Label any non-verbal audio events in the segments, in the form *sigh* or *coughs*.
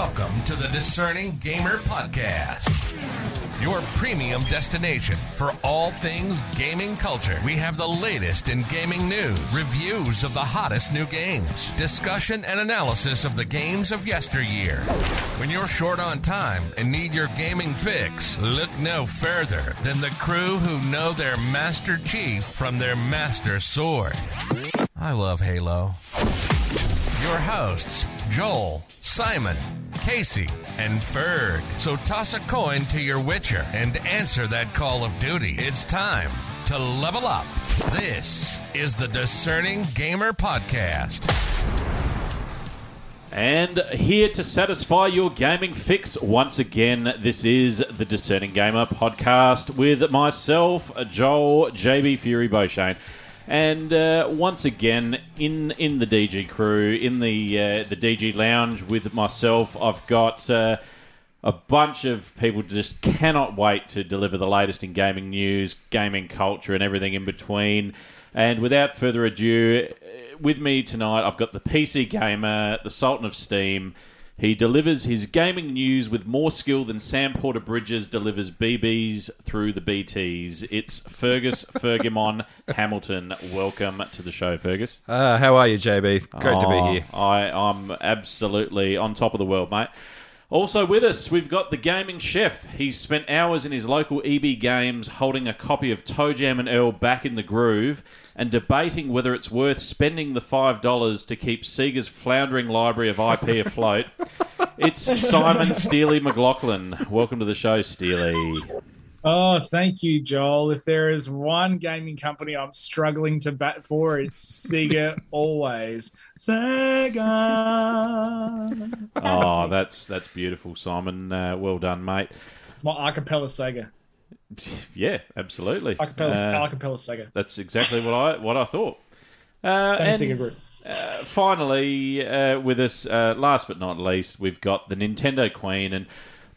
Welcome to the Discerning Gamer Podcast, your premium destination for all things gaming culture. We have the latest in gaming news, reviews of the hottest new games, discussion and analysis of the games of yesteryear. When you're short on time and need your gaming fix, look no further than the crew who know their Master Chief from their Master Sword. I love Halo. Your hosts, Joel, Simon, Casey, and Ferg. So toss a coin to your Witcher and answer that call of duty. It's time to level up. This is the Discerning Gamer Podcast. And here to satisfy your gaming fix once again, this is the Discerning Gamer podcast with myself, Joel, JB Fury Beauchene. And uh, once again, in in the DG crew, in the uh, the DG lounge with myself, I've got uh, a bunch of people just cannot wait to deliver the latest in gaming news, gaming culture, and everything in between. And without further ado, uh, with me tonight, I've got the PC gamer, the Sultan of Steam. He delivers his gaming news with more skill than Sam Porter Bridges delivers BBs through the BTs. It's Fergus *laughs* Fergimon Hamilton. Welcome to the show, Fergus. Uh, how are you, JB? Great to Oh, be here. I, I'm absolutely on top of the world, mate. Also with us, we've got the gaming chef. He's spent hours in his local EB Games holding a copy of ToeJam and Earl back in the groove and debating whether it's worth spending the $5 to keep Sega's floundering library of IP afloat. It's Simon Steely McLaughlin. Welcome to the show, Steely. Oh, thank you, Joel. If there is one gaming company I'm struggling to bat for, it's Sega *laughs* always. Sega. Oh, that's that's beautiful, Simon. Uh, well done, mate. It's my acapella Sega. *laughs* Yeah, absolutely. Acapella, Uh, acapella Sega. That's exactly what I what I thought. Uh, Same and, Sega group. uh, finally, uh, with us, uh, last but not least, we've got the Nintendo Queen, and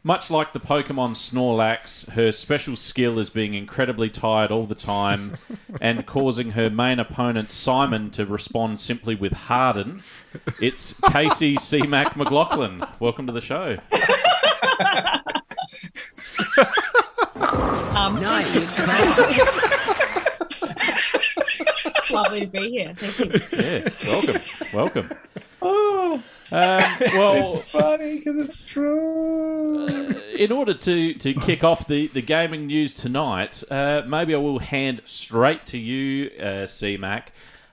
much like the Pokemon Snorlax, her special skill is being incredibly tired all the time *laughs* and causing her main opponent Simon to respond simply with Harden. It's Casey *laughs* C. Mac McLaughlin. Welcome to the show. *laughs* Um, nice. Lovely to be here. Thank you. Yeah, welcome, welcome. Oh, Um, well, it's funny because it's true. in order to, to kick off the, the gaming news tonight, uh, maybe I will hand straight to you, uh, CMAC,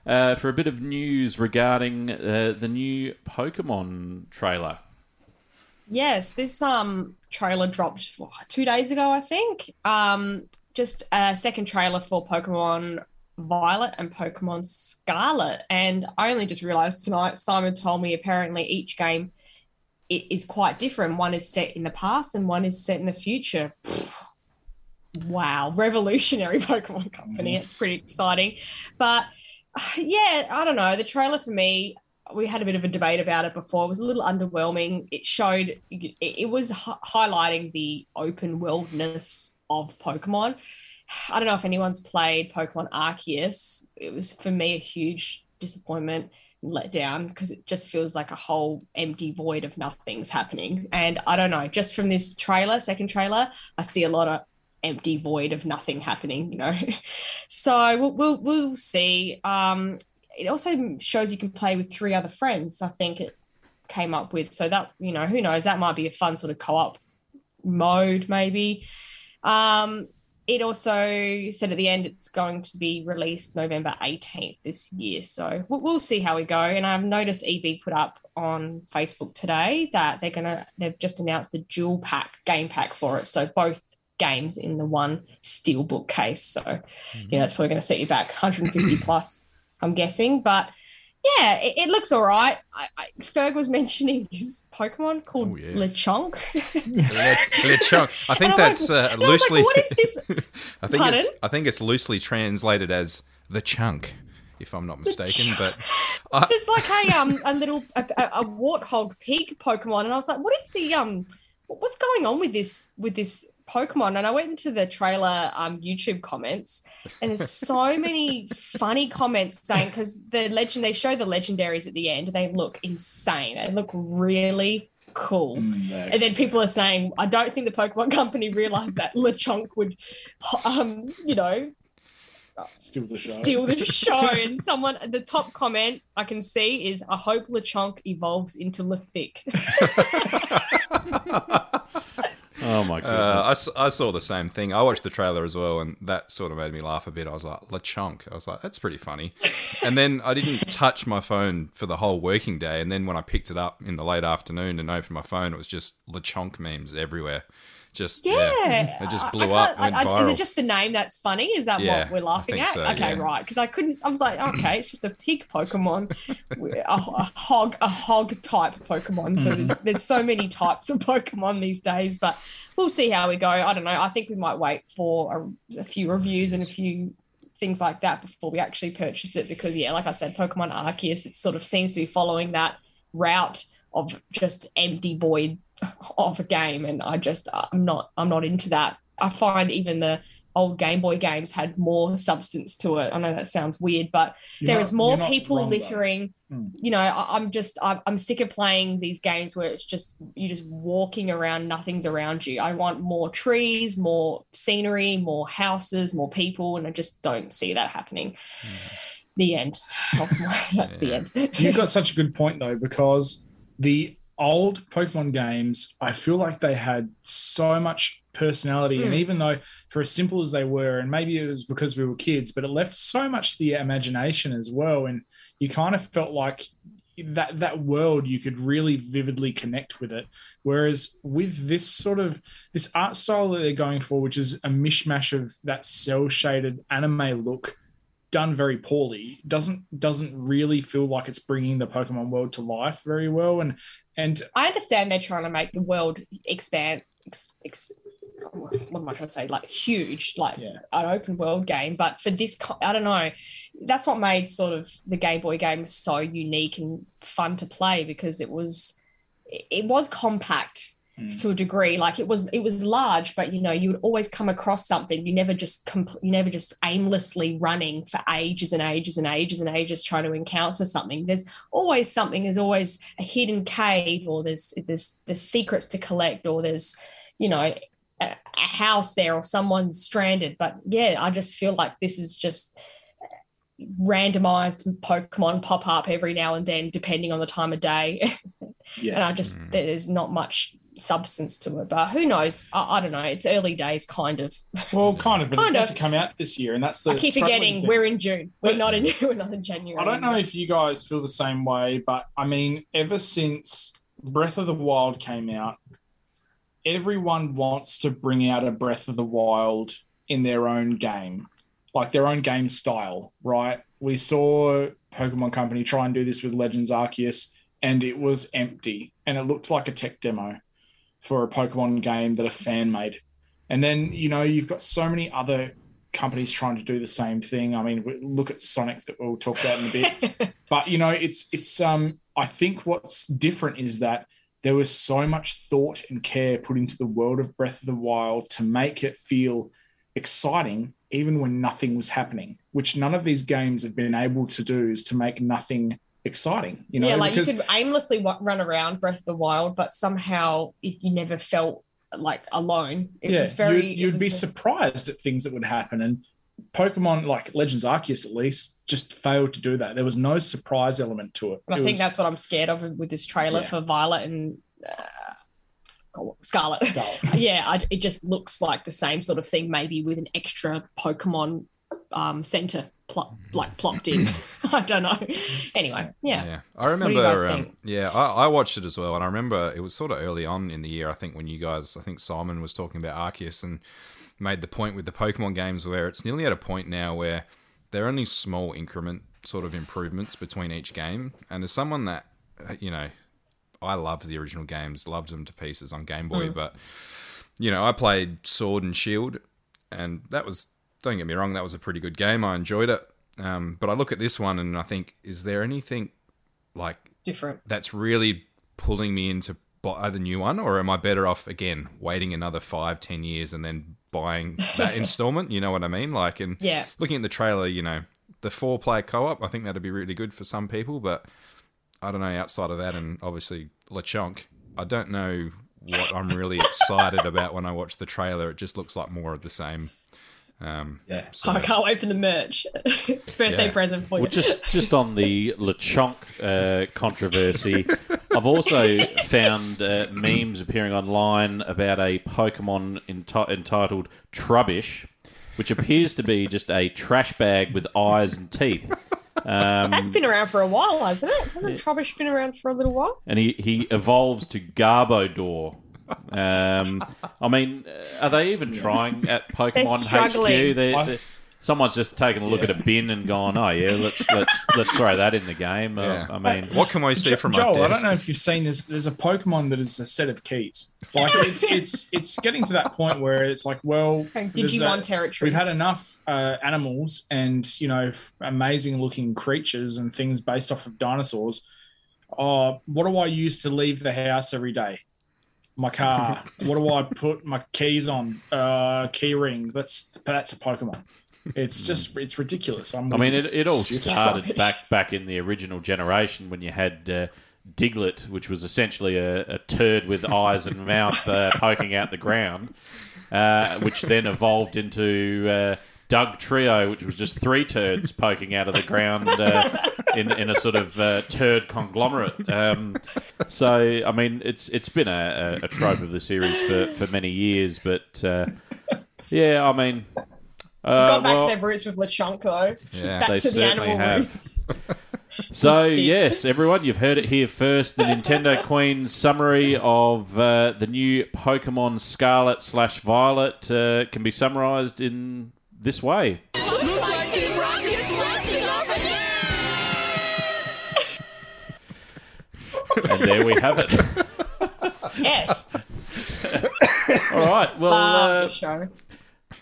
uh, for a bit of news regarding uh, the new Pokemon trailer. Yes, this um trailer dropped what, two days ago, I think. Um, just a second trailer for Pokemon Violet and Pokemon Scarlet, and I only just realized tonight. Simon told me apparently each game i- is quite different. One is set in the past, and one is set in the future. Wow, revolutionary *laughs* Pokemon company. Mm. It's pretty exciting, but *sighs* yeah, I don't know. The trailer for me, we had a bit of a debate about it before. It was a little underwhelming. It showed, it, it was hi- highlighting the open worldness of Pokemon. I don't know if anyone's played Pokemon Arceus. It was for me a huge disappointment let down because it just feels like a whole empty void of nothing's happening. And I don't know, just from this trailer, second trailer, I see a lot of empty void of nothing happening, you know. *laughs* so we'll, we'll we'll see. Um it also shows you can play with three other friends, I think it came up with. So that, you know, who knows, that might be a fun sort of co-op mode maybe. Um it also said at the end it's going to be released November 18th this year. So we'll, we'll see how we go. And I've noticed EB put up on Facebook today that they're going to, they've just announced the dual pack game pack for it. So both games in the one steelbook case. So, you know, mm-hmm. it's probably going to set you back 150 plus, I'm guessing. But yeah, it, it looks all right. I, I, Ferg was *laughs* mentioning this Pokemon called Oh, yeah. Lechonk. Le- *laughs* Lechonk. I think that's like- uh, and I was like, loosely. what is this? *laughs* I think Pardon? it's. I think it's loosely translated as the chunk, if I'm not mistaken. But I, It's like a um a little a, a warthog pig Pokemon, and I was like, what is the um what's going on with this with this Pokemon? And I went into the trailer um YouTube comments, and there's so *laughs* many funny comments saying because the legend they show the legendaries at the end, they look insane. They look really cool. Mm, And then people are saying, I don't think the Pokemon company realized that *laughs* LeChonk would, um, you know, still the show. steal the *laughs* show. And someone, the top comment I can see is, I hope LeChonk evolves into Lethic. Oh my goodness. Uh, I, s- I saw the same thing. I watched the trailer as well, and that sort of made me laugh a bit. I was like, LeChonk. I was like, that's pretty funny. *laughs* and then I didn't touch my phone for the whole working day. And then when I picked it up in the late afternoon and opened my phone, it was just LeChonk memes everywhere. Just, yeah. Yeah, It just blew I up, went I- Is it just the name that's funny? Is that Yeah, what we're laughing at? so, okay, yeah. right. Because I couldn't. I was like, okay, it's just a pig Pokemon, a, a hog, a hog type Pokemon. So there's, *laughs* there's so many types of Pokemon these days, but we'll see how we go. I don't know. I think we might wait for a, a few reviews and a few things like that before we actually purchase it. Because yeah, like I said, Pokemon Arceus, it sort of seems to be following that route of just empty void of a game and i just i'm not i'm not into that. I find even the old game boy games had more substance to it. I know that sounds weird but You're there not- is more people wrong, littering. Hmm. you know I, i'm just I'm, I'm sick of playing these games where it's just you're just walking around nothing's around you. I want more trees more scenery more houses more people and i just don't see that happening. The end. That's the end. You've got such a good point though, because the old Pokemon games, I feel like they had so much personality, and Mm. even though for as simple as they were, and maybe it was because we were kids, but it left so much to the imagination as well, and you kind of felt like that that world you could really vividly connect with it. Whereas with this sort of this art style that they're going for which is a mishmash of that cell shaded anime look done very poorly doesn't doesn't really feel like it's bringing the pokemon world to life very well and and I understand they're trying to make the world expand. Ex, ex, what am I trying to say? Like huge, like Yeah. an open world game. But for this, I don't know. That's what made sort of the Game Boy game so unique and fun to play because it was, it it was compact Mm. to a degree. Like it was, it was large, but you know, you would always come across something. You never just, compl- you never just aimlessly running for ages and ages and ages and ages trying to encounter something. There's always something. There's always a hidden cave, or there's there's there's secrets to collect, or there's you know a, a house there, or someone's stranded. But yeah, I just feel like this is just randomized Pokemon pop up every now and then, depending on the time of day. *laughs* yeah. and I just Mm. there's not much substance to it. But who knows? I, I don't know. It's early days, kind of. well kind of but Kind it's of. to come out this year and that's the I keep forgetting thing. we're in June. We're But- not in *laughs* we're not in January. I don't know if you guys feel the same way, but I mean, ever since Breath of the Wild came out, everyone wants to bring out a Breath of the Wild in their own game, like their own game style, right? We saw Pokemon Company try and do this with Legends Arceus, and it was empty, and it looked like a tech demo for a Pokemon game that a fan made. And then, you know, you've got so many other companies trying to do the same thing. I mean, look at Sonic that we'll talk about in a bit. *laughs* but you know, it's it's um I think what's different is that there was so much thought and care put into the world of Breath of the Wild to make it feel exciting even when nothing was happening, which none of these games have been able to do is to make nothing exciting. You know, yeah, like because you could aimlessly wa- run around Breath of the Wild, but somehow it, you never felt like alone. It yeah, was very. you'd, you'd it be a- surprised at things that would happen. And Pokemon, like Legends Arceus at least, just failed to do that. There was no surprise element to it. and I It think was- that's what I'm scared of with this trailer Yeah. for Violet and uh, oh, Scarlet. Scarlet. *laughs* yeah, I, it just looks like the same sort of thing, maybe with an extra Pokemon um, center pl- like plopped in. *laughs* *laughs* I don't know. Anyway, yeah. Yeah, I remember. um, yeah, I, I watched it as well, and I remember it was sort of early on in the year. I think when you guys, I think Simon was talking about Arceus and made the point with the Pokemon games where it's nearly at a point now where they're only small increment sort of improvements between each game. And as someone that you know, I loved the original games, loved them to pieces on Game Boy, Mm. but you know, I played Sword and Shield, and that was don't get me wrong, that was a pretty good game. I enjoyed it. Um, but I look at this one and I think, is there anything like Different. that's really pulling me into buy the new one, or am I better off again waiting another five, ten years and then buying that *laughs* installment? You know what I mean? Like, and Yeah. looking at the trailer, you know, the four player co op, I think that'd be really good for some people, but I don't know. Outside of that, and obviously Lechonk, I don't know what I'm really *laughs* excited about when I watch the trailer. It just looks like more of the same. Um, Yeah. so- I can't wait for the merch. *laughs* Birthday Yeah. present for you. Well, just just on the *laughs* Lechonk uh, controversy, I've also found uh, memes appearing online about a Pokemon enti- entitled Trubbish, which appears to be just a trash bag with eyes and teeth. Um, That's been around for a while, hasn't it? Hasn't Trubbish been around for a little while? and he, he evolves to Garbodor. Um, I mean, uh, are they even trying at *laughs* Pokemon HQ? struggling. They- I- they- someone's just taken a look at a bin and gone, "Oh yeah, let's let's let's throw that in the game." Uh, I mean, what can we see Jo- from Joel, our I desk? don't know if you've seen this. There's a Pokemon that is a set of keys. Like it's *laughs* it's it's getting to that point where it's like, well, Like there's Digimon a- territory. we've had enough uh, animals and you know f- amazing looking creatures and things based off of dinosaurs. Oh, what do I use to leave the house every day? My *laughs* car. what do I put my keys on? Uh, key ring. That's that's a Pokemon. It's just it's ridiculous. I'm I mean, it, it all started Rubbish. *laughs* back back in the original generation when you had uh, Diglett, which was essentially a, a turd with eyes and mouth uh, *laughs* poking out the ground, uh, which then evolved into uh, Dugtrio, which was just three turds poking out of the ground uh, in in a sort of uh, turd conglomerate. Um, so, I mean, it's it's been a, a, a trope of the series for, for many years, but uh, yeah, I mean. Uh, Gone back well- to their roots with Lechonk, though. Yeah. Back They to the certainly animal have. roots. *laughs* So yes, everyone, you've heard it here first. The Nintendo Queen summary of uh, the new Pokemon Scarlet slash Violet uh, can be summarized in this way. And there we have it. Yes. *laughs* All right. Well, uh, show.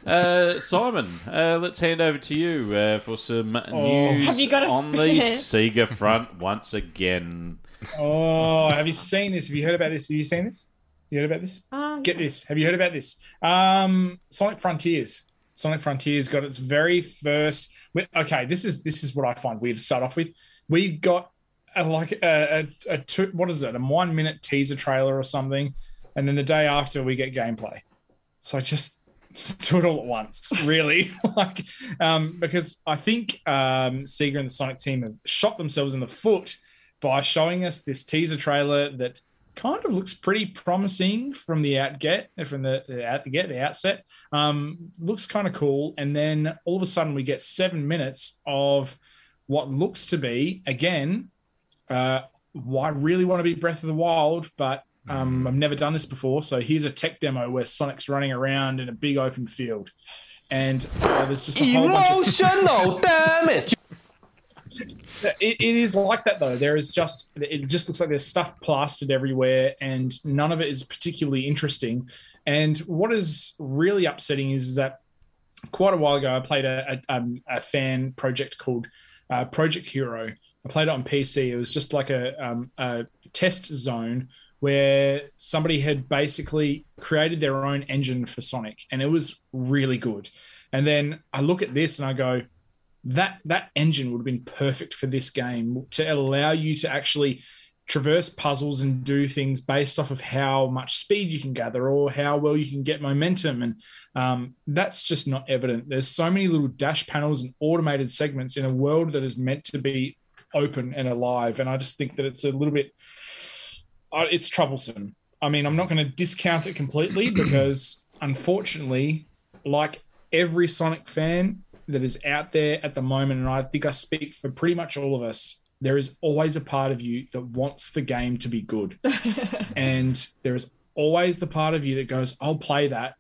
uh, Simon, uh, let's hand over to you uh, for some news Have you got a on the? Sega front once again. Oh, have you seen this? Have you heard about this? Have you seen this? You heard about this? Uh, Get this. Have you heard about this? Um, Sonic Frontiers. Sonic Frontiers got its very first. Okay, this is this is what I find weird to start off with. We got a, like a, a, a two, what is it? A one minute teaser trailer or something, and then the day after we get gameplay. So just do it all at once, *laughs* really. *laughs* like, um, because I think um, Sega and the Sonic team have shot themselves in the foot by showing us this teaser trailer that kind of looks pretty promising from the outget, from the, the out the get, the outset. Um, looks kind of cool, and then all of a sudden we get seven minutes of what looks to be again. Uh, well, I really want to be Breath of the Wild, but um, I've never done this before. So here's a tech demo where Sonic's running around in a big open field, and uh, there's just a whole bunch of *laughs* Emotional damage. it, it is like that though. There is just it just looks like there's stuff plastered everywhere, and none of it is particularly interesting. And what is really upsetting is that quite a while ago, I played a, a, um, a fan project called uh, Project Hero. I played it on PC. It was just like a, um, a test zone where somebody had basically created their own engine for Sonic, and it was really good. And then I look at this and I go, that that engine would have been perfect for this game to allow you to actually traverse puzzles and do things based off of how much speed you can gather or how well you can get momentum and um, that's just not evident there's so many little dash panels and automated segments in a world that is meant to be open and alive and i just think that it's a little bit uh, it's troublesome i mean i'm not going to discount it completely *clears throat* because unfortunately like every sonic fan that is out there at the moment, and I think I speak for pretty much all of us, there is always a part of you that wants the game to be good. *laughs* and there is always the part of you that goes, I'll play that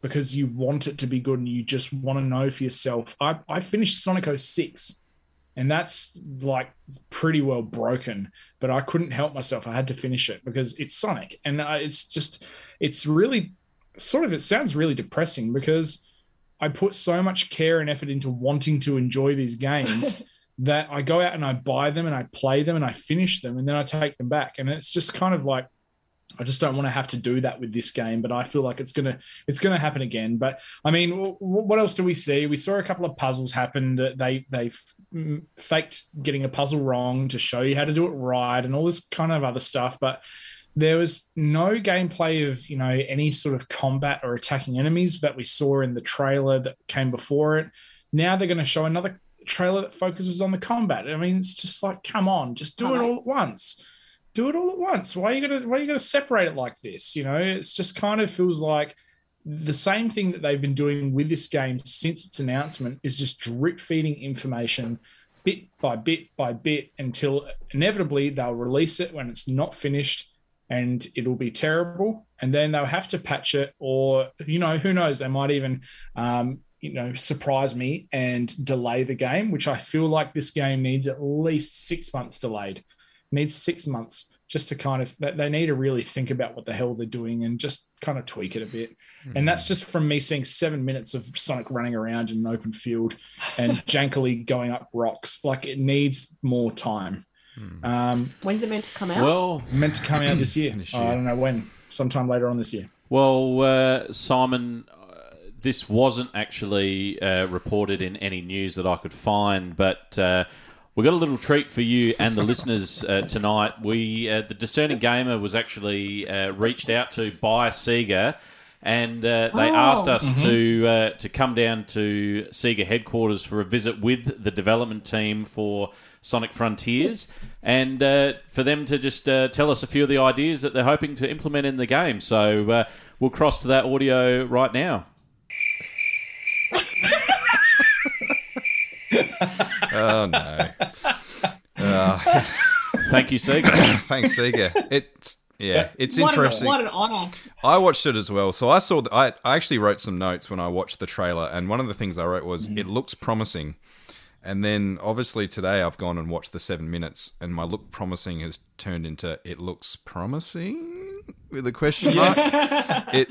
because you want it to be good and you just want to know for yourself. I, I finished Sonic 06 and that's like pretty well broken, but I couldn't help myself. I had to finish it because it's Sonic. And uh, it's just, it's really sort of, it sounds really depressing because I put so much care and effort into wanting to enjoy these games *laughs* that I go out and I buy them and I play them and I finish them and then I take them back. And it's just kind of like I just don't want to have to do that with this game, but I feel like it's gonna it's gonna happen again. But I mean, w- what else do we see? We saw a couple of puzzles happen that they they f- faked getting a puzzle wrong to show you how to do it right and all this kind of other stuff. But there was no gameplay of you know any sort of combat or attacking enemies that we saw in the trailer that came before it. Now they're going to show another trailer that focuses on the combat. I mean, it's just like, come on, just do it all at once. Do it all at once. Why are you gonna why are you gonna separate it like this? You know, it's just kind of feels like the same thing that they've been doing with this game since its announcement is just drip feeding information bit by bit by bit until inevitably they'll release it when it's not finished and it'll be terrible and then they'll have to patch it or you know who knows they might even um, you know surprise me and delay the game which i feel like this game needs at least six months delayed needs six months just to kind of they need to really think about what the hell they're doing and just kind of tweak it a bit. Mm. And that's just from me seeing seven minutes of Sonic running around in an open field and *laughs* jankily going up rocks. Like it needs more time. Mm. Um, When's it meant to come out? Well, meant to come out this year. *clears throat* this year. Oh, I don't know when. Sometime later on this year. Well, uh, Simon, uh, this wasn't actually uh, reported in any news that I could find, but uh, We've got a little treat for you and the listeners uh, tonight. We, uh, the discerning gamer, was actually uh, reached out to by Sega, and uh, they oh, asked us mm-hmm. to uh, to come down to Sega headquarters for a visit with the development team for Sonic Frontiers, and uh, for them to just tell us a few of the ideas that they're hoping to implement in the game. So we'll cross to that audio right now. *laughs* oh no. Uh, Thank you, Sega. *coughs* Thanks, Sega. It's yeah, it's what interesting. An, what an honor! I watched it as well, so I saw. The, I I actually wrote some notes when I watched the trailer, and one of the things I wrote was mm. it looks promising. And then obviously today I've gone and watched the seven minutes, and my look promising has turned into it looks promising with a question mark. it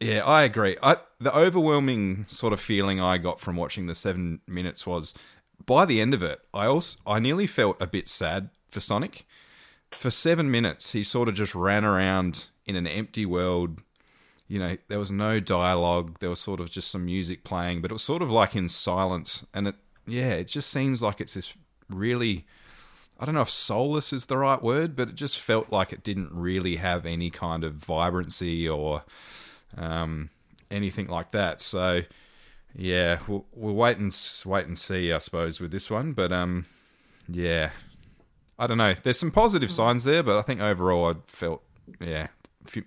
yeah. I agree. I, the overwhelming sort of feeling I got from watching the seven minutes was by the end of it, I also I nearly felt a bit sad for Sonic. For seven minutes, he sort of just ran around in an empty world. You know, there was no dialogue. There was sort of just some music playing, but it was sort of like in silence. And it, yeah, it just seems like it's this really. I don't know if soulless is the right word, but it just felt like it didn't really have any kind of vibrancy or um, anything like that. So yeah, we'll, we'll wait and wait and see, I suppose, with this one. But um, yeah, I don't know. There's some positive signs there, but I think overall I felt yeah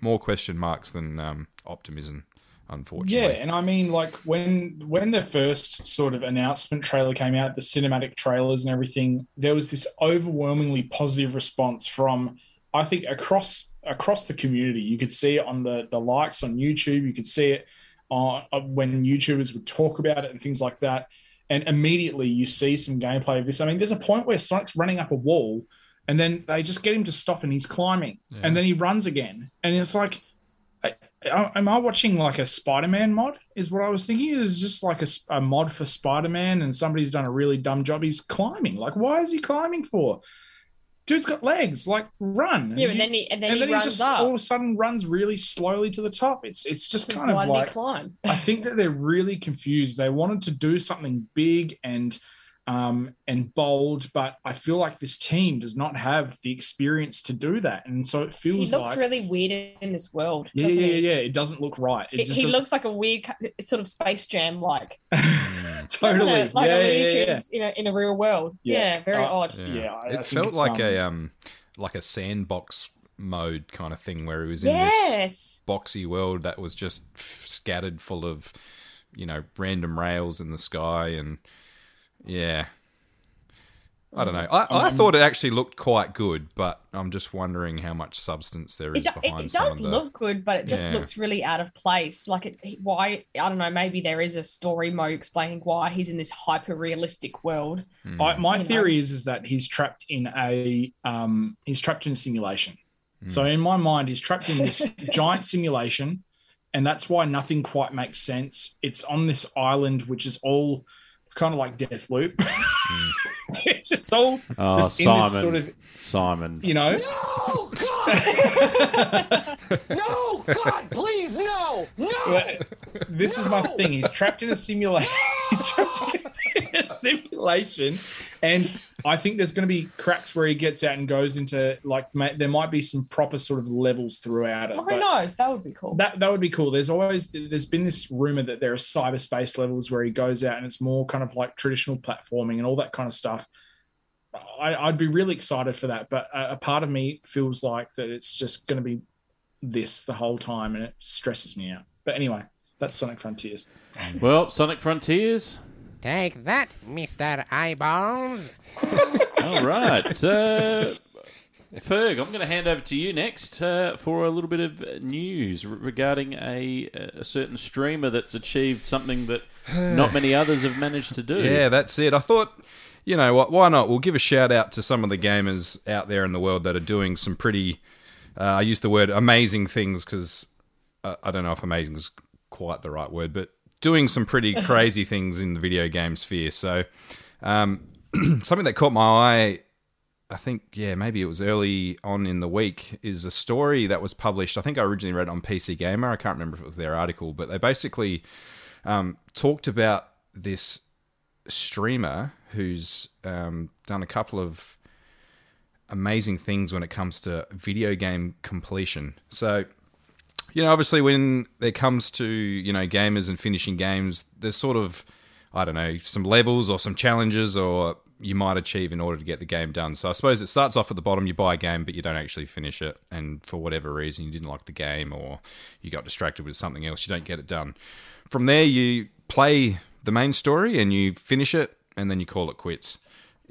more question marks than um, optimism. Unfortunately, yeah, and I mean, like when when the first sort of announcement trailer came out, the cinematic trailers and everything, there was this overwhelmingly positive response from I think across across the community. You could see it on the the likes on YouTube. You could see it on uh, when YouTubers would talk about it and things like that. And immediately you see some gameplay of this. I mean, there's a point where Sonic's running up a wall, and then they just get him to stop, and he's climbing, yeah. and then he runs again, and it's like. Am I watching like a Spider-Man mod? Is what I was thinking. Is just like a, a mod for Spider-Man, and somebody's done a really dumb job. He's climbing. Like, why is he climbing for? Dude's got legs. Like run. Yeah, and, then he and then, and he, then he just up. all of a sudden runs really slowly to the top. It's it's just kind of like climb. I think that they're really confused. They wanted to do something big and um, and bold, but I feel like this team does not have the experience to do that, and so it feels. He looks like, really weird in this world. Yeah, yeah, yeah, yeah. It doesn't look right. It he looks like a weird sort of Space Jam like. *laughs* *laughs* totally, like yeah, a yeah, yeah, in a in a real world. Yeah, yeah very uh, odd. Yeah, yeah I, it I felt like um, a um like a sandbox mode kind of thing where he was in yes. this boxy world that was just scattered full of you know random rails in the sky and yeah. I don't know. I, I um, thought it actually looked quite good, but I'm just wondering how much substance there is it, behind. It, it does the, look good, but it just yeah. looks really out of place. Like it, why? I don't know. Maybe there is a story mode explaining why he's in this hyper realistic world. Mm. I, my you theory know? is is that he's trapped in a um he's trapped in a simulation. Mm. So in my mind, he's trapped in this *laughs* giant simulation, and that's why nothing quite makes sense. It's on this island, which is all kind of like Deathloop. Mm. *laughs* it's *laughs* just all oh, just Simon, sort of Simon. You know. No, God! *laughs* no, God, please, no, no. This no. is my thing. He's trapped in a simulation. *laughs* he's trapped in a simulation, and I think there's going to be cracks where he gets out and goes into like there might be some proper sort of levels throughout it. Who knows? That would be cool. that that would be cool. There's always there's been this rumor that there are cyberspace levels where he goes out and it's more kind of like traditional platforming and all that kind of stuff. I, I'd be really excited for that, but a, a part of me feels like that it's just going to be this the whole time, and it stresses me out. But anyway, that's Sonic Frontiers. Well, Sonic Frontiers. Take that, Mr. Eyeballs. All right. Uh, Ferg, I'm going to hand over to you next uh, for a little bit of news re- regarding a, a certain streamer that's achieved something that not many others have managed to do. *sighs* Yeah, that's it. I thought, you know what? Why not? We'll give a shout out to some of the gamers out there in the world that are doing some pretty. Uh, I use the word amazing things because uh, I don't know if amazing is quite the right word, but doing some pretty *laughs* crazy things in the video game sphere. So, um, *clears throat* something that caught my eye. I think, yeah, maybe it was early on in the week, is a story that was published. I think I originally read it on PC Gamer. I can't remember if it was their article, but they basically um, talked about this streamer who's um, done a couple of amazing things when it comes to video game completion. So, you know, obviously when it comes to, you know, gamers and finishing games, there's sort of, I don't know, some levels or some challenges or you might achieve in order to get the game done. So I suppose it starts off at the bottom, you buy a game, but you don't actually finish it. And for whatever reason, you didn't like the game or you got distracted with something else, you don't get it done. From there, you play the main story and you finish it and then you call it quits.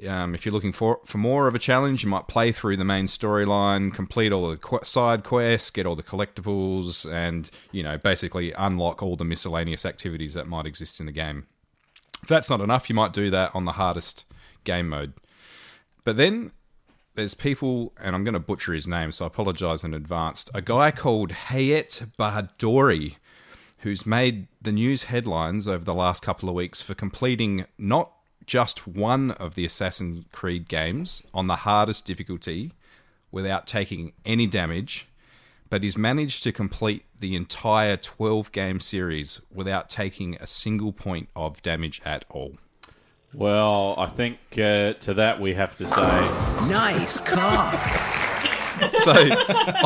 Um, if you're looking for for more of a challenge, you might play through the main storyline, complete all the qu- side quests, get all the collectibles, and you know basically unlock all the miscellaneous activities that might exist in the game. If that's not enough, you might do that on the hardest game mode. But then there's people, and I'm going to butcher his name, so I apologize in advance. A guy called Hayet Bahadori, who's made the news headlines over the last couple of weeks for completing not just one of the Assassin's Creed games on the hardest difficulty without taking any damage, but he's managed to complete the entire 12 game series without taking a single point of damage at all. Well, I think uh, to that we have to say Nice cock. *laughs* so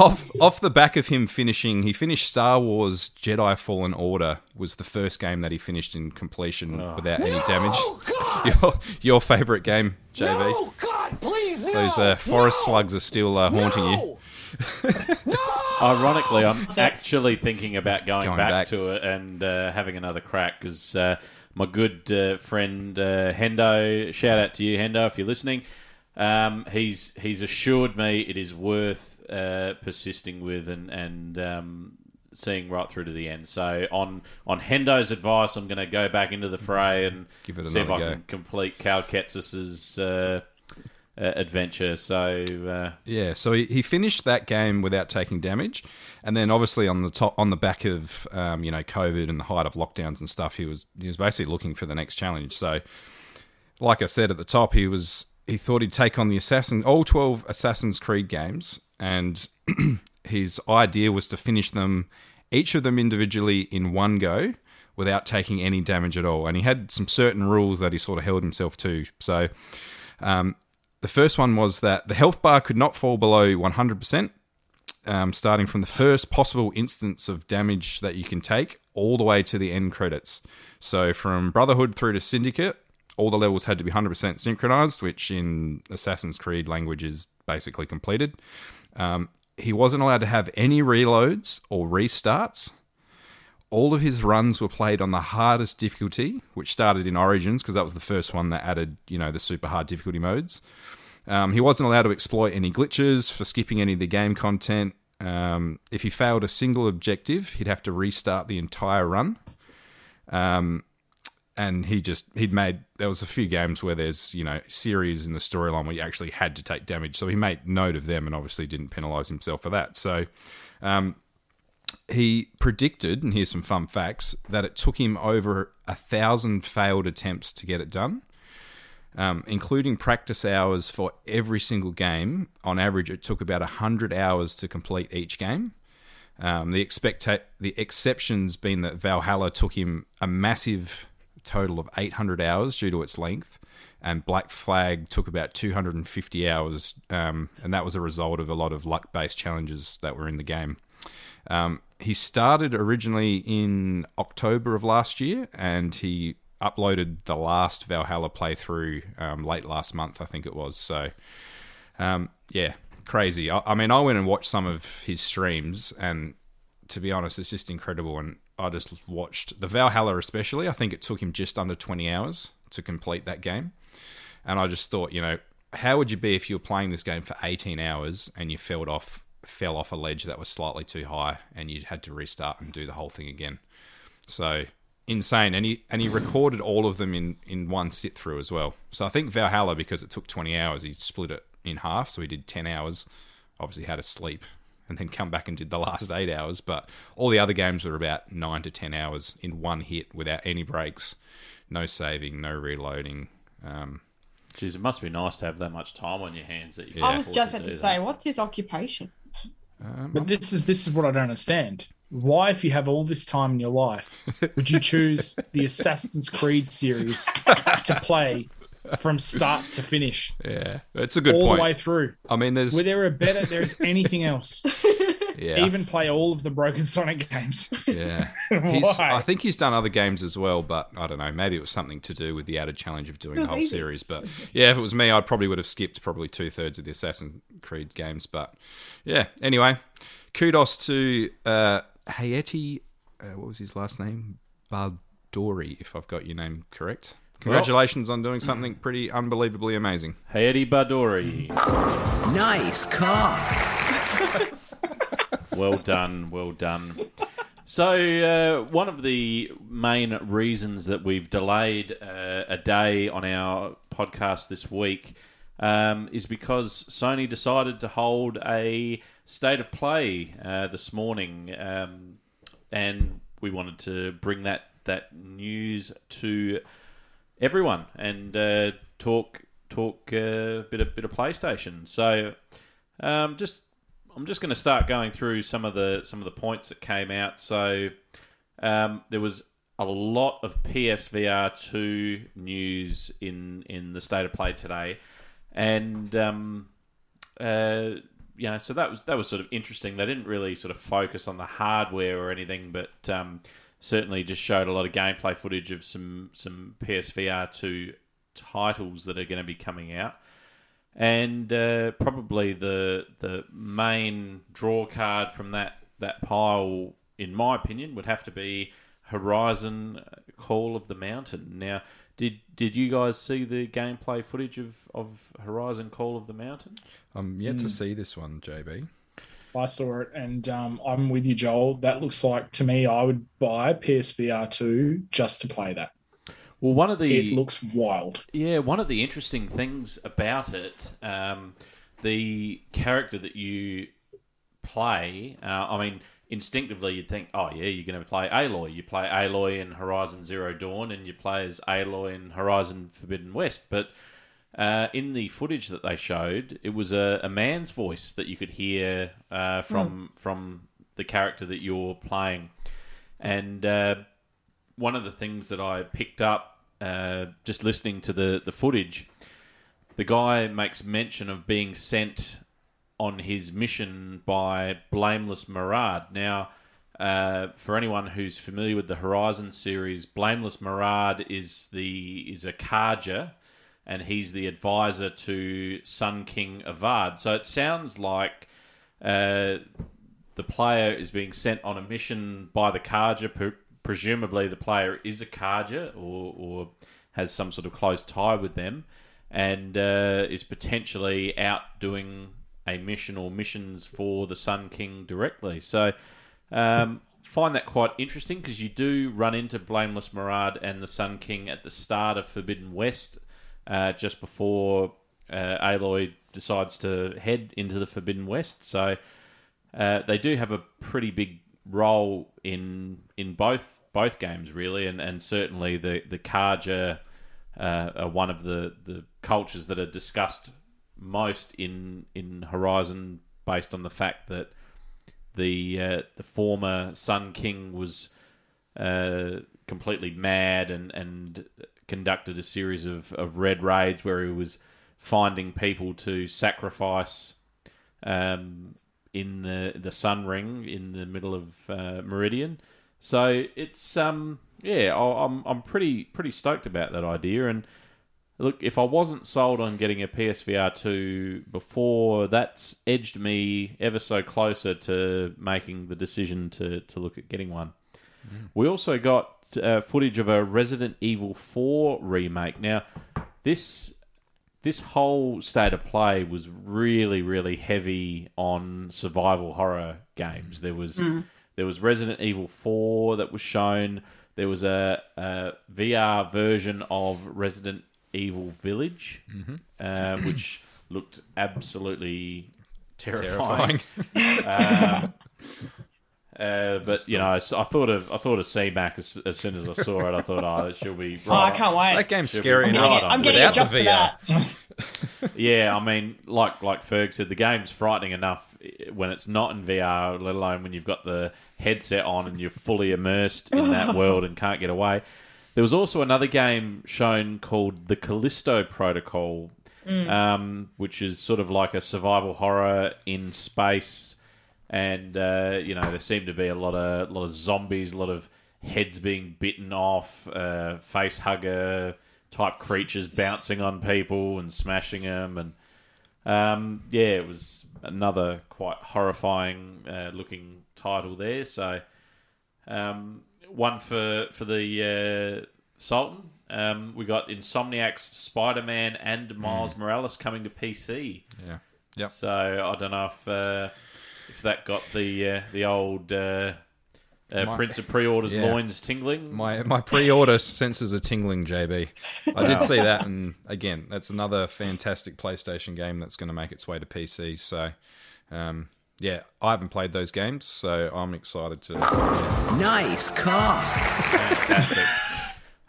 off off the back of him finishing, he finished Star Wars Jedi Fallen Order was the first game that he finished in completion without any damage. Oh, God. Your your favorite game, JB? No, God, please, no. Those uh, forest no. slugs are still uh, haunting you. No. *laughs* Ironically, I'm actually thinking about going, Going back, back. to it and uh, having another crack because uh, my good uh, friend uh, Hendo, shout out to you, Hendo, if you're listening. Um, he's he's assured me it is worth uh, persisting with and and um, seeing right through to the end. So on on Hendo's advice, I'm going to go back into the fray and Give it see if I go. can complete Cal Kestis's uh, uh, adventure. So uh, Yeah, so he, he finished that game without taking damage, and then obviously on the top, on the back of um, you know COVID and the height of lockdowns and stuff, he was he was basically looking for the next challenge. So, like I said at the top, he was he thought he'd take on the assassin all twelve Assassin's Creed games, and *clears throat* his idea was to finish them each of them individually in one go without taking any damage at all. And he had some certain rules that he sort of held himself to. So. Um, the first one was that the health bar could not fall below 100%, um, starting from the first possible instance of damage that you can take all the way to the end credits. So from Brotherhood through to Syndicate, all the levels had to be 100% synchronized, which in Assassin's Creed language is basically completed. Um, he wasn't allowed to have any reloads or restarts. All of his runs were played on the hardest difficulty, which started in Origins because that was the first one that added, you know, the super hard difficulty modes. Um, he wasn't allowed to exploit any glitches for skipping any of the game content. Um, if he failed a single objective, he'd have to restart the entire run. Um, and he just he'd made there was a few games where there's you know series in the storyline where you actually had to take damage, so he made note of them and obviously didn't penalize himself for that. So um, he predicted, and here's some fun facts, that it took him over a thousand failed attempts to get it done um, including practice hours for every single game. On average, it took about 100 hours to complete each game. Um, the expecta- the exceptions being that Valhalla took him a massive total of 800 hours due to its length, and Black Flag took about 250 hours, um, and that was a result of a lot of luck-based challenges that were in the game. Um, he started originally in October of last year, and he uploaded the last Valhalla playthrough um, late last month, I think it was. So, um, yeah, crazy. I, I mean, I went and watched some of his streams, and to be honest, it's just incredible. And I just watched the Valhalla, especially. I think it took him just under 20 hours to complete that game. And I just thought, you know, how would you be if you were playing this game for 18 hours and you fell off fell off a ledge that was slightly too high and you had to restart and do the whole thing again? So insane. And he and he recorded all of them in in one sit through as well. So I think Valhalla because it took 20 hours, he split it in half. So he did 10 hours. Obviously had to sleep and then come back and did the last eight hours. But all the other games were about nine to 10 hours in one hit without any breaks, no saving, no reloading. Um, Geez, it must be nice to have that much time on your hands that you. I was just about to do say, that. what's his occupation? But this is this is what I don't understand. Why, if you have all this time in your life, would you choose the *laughs* Assassin's Creed series to play from start to finish, yeah, it's a good all point. the way through? I mean, there's Were there a better? There's anything else? *laughs* yeah, Even play all of the Broken Sonic games. yeah. *laughs* He's, I think he's done other games as well, but I don't know. Maybe it was something to do with the added challenge of doing the whole easy. series. But yeah, if it was me, I probably would have skipped probably two thirds of the Assassin's Creed games. But yeah, anyway, kudos to uh, Hayeti. Uh, what was his last name? Baldori, if I've got your name correct. Congratulations on doing something pretty unbelievably amazing. Hayati Badori. Nice cock. *laughs* Well done, well done. So, uh, one of the main reasons that we've delayed uh, a day on our podcast this week um, is because Sony decided to hold a state of play uh, this morning, um, and we wanted to bring that that news to everyone and uh, talk talk uh, a bit of bit of PlayStation. So, um, just I'm just going to start going through some of the some of the points that came out. So um, there was a lot of PSVR two news in in the state of play today, and um, uh, so that was that was sort of interesting. They didn't really sort of focus on the hardware or anything, but um, certainly just showed a lot of gameplay footage of some some PSVR two titles that are going to be coming out and uh, probably the the main draw card from that that pile, in my opinion, would have to be Horizon Call of the Mountain. Now, did did you guys see the gameplay footage of, of Horizon Call of the Mountain? I'm yet to see this one, JB. I saw it, and um, I'm with you, Joel. That looks like to me, I would buy PSVR two just to play that. Well, one of the It looks wild. Yeah, one of the interesting things about it, um, the character that you play, uh, I mean, instinctively you'd think, oh, yeah, you're going to play Aloy. You play Aloy in Horizon Zero Dawn, and you play as Aloy in Horizon Forbidden West. But uh, in the footage that they showed, it was a, a man's voice that you could hear uh, from from the character that you're playing, and uh, one of the things that I picked up uh, just listening to the, the footage, the guy makes mention of being sent on his mission by Blameless Marad. Now, uh, for anyone who's familiar with the Horizon series, Blameless Marad is the is a Carja, and he's the advisor to Sun King Avad. So it sounds like uh, the player is being sent on a mission by the Carja. Pre- presumably, the player is a Carja or, or has some sort of close tie with them, and uh, is potentially out doing a mission or missions for the Sun King directly. So, um, find that quite interesting because you do run into Blameless Marad and the Sun King at the start of Forbidden West, uh, just before uh, Aloy decides to head into the Forbidden West. So uh, they do have a pretty big role in in both both games, really, and, and certainly the the Carja uh, are one of the, the cultures that are discussed most in in Horizon, based on the fact that the uh, the former Sun King was uh, completely mad and and conducted a series of, of red raids where he was finding people to sacrifice um, in the the Sun Ring in the middle of uh, Meridian. So it's um yeah, I- I'm I'm pretty pretty stoked about that idea. And look, if I wasn't sold on getting a PSVR two before, that's edged me ever so closer to making the decision to to look at getting one. We also got uh, footage of a Resident Evil 4 remake. Now, this this whole state of play was really, really heavy on survival horror games. There was there was Resident Evil 4 that was shown. There was a, a VR version of Resident Evil Village, uh, which looked absolutely terrifying. Terrifying. Uh, *laughs* Uh, but you know, I thought of I thought of C-Mac as, as soon as I saw it. I thought, oh, that should be *laughs* oh, Right Oh, I can't wait. that game's Should scary be I'm right enough getting, on I'm getting without it just the VR. that. *laughs* Yeah, I mean, like like Ferg said, the game's frightening enough eh, when it's not in VR, let alone when you've got the headset on and you're fully immersed in that *laughs* world and can't get away. There was also another game shown called the Callisto Protocol, mm. um, which is sort of like a survival horror in space, and uh, you know there seemed to be a lot of lot of zombies, a lot of heads being bitten off, uh, face hugger type creatures bouncing on people and smashing them, and um, yeah, it was another quite horrifying uh, looking title there. So um, one for for the uh, Sultan. Um, we got Insomniac's Spider Man and Miles Morales coming to PC. Yeah. Yep. So I don't know if uh, if that got the uh, the old uh, uh, My- Prince of Pre-orders *laughs* Yeah. loins tingling. My my pre-order senses are tingling, JB. I Wow. did see that, and again, that's another fantastic PlayStation game that's going to make its way to PC. So, um, yeah, I haven't played those games, so I'm excited to. Nice car. Fantastic. *laughs*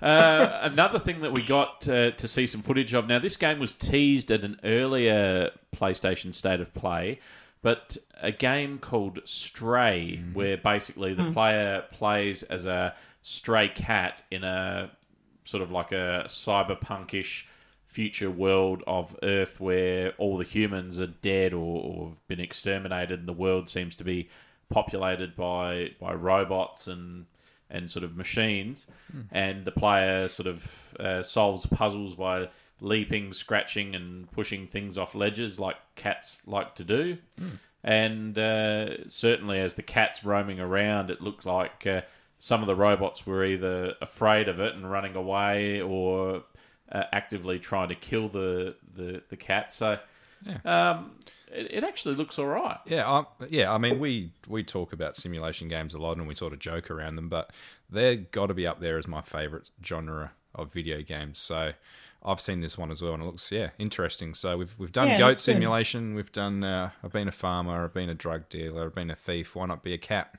Uh, another thing that we got uh, to see some footage of. Now, this game was teased at an earlier PlayStation State of Play, but a game called Stray, mm-hmm. where basically the hmm. player plays as a stray cat in a sort of like a cyberpunkish future world of Earth where all the humans are dead or, or have been exterminated, and the world seems to be populated by by robots and and sort of machines, hmm. and the player sort of uh, solves puzzles by leaping, scratching, and pushing things off ledges like cats like to do. And uh, certainly, as the cat's roaming around, it looked like uh, some of the robots were either afraid of it and running away, or uh, actively trying to kill the the, the cat. So, um, it, it actually looks all right. Yeah, I, yeah. I mean, we we talk about simulation games a lot, and we sort of joke around them, but they're got to be up there as my favorite genre of video games. So. I've seen this one as well, and it looks yeah interesting. So we've we've done Yeah, goat looks good. simulation. We've done. Uh, I've been a farmer. I've been a drug dealer. I've been a thief. Why not be a cat?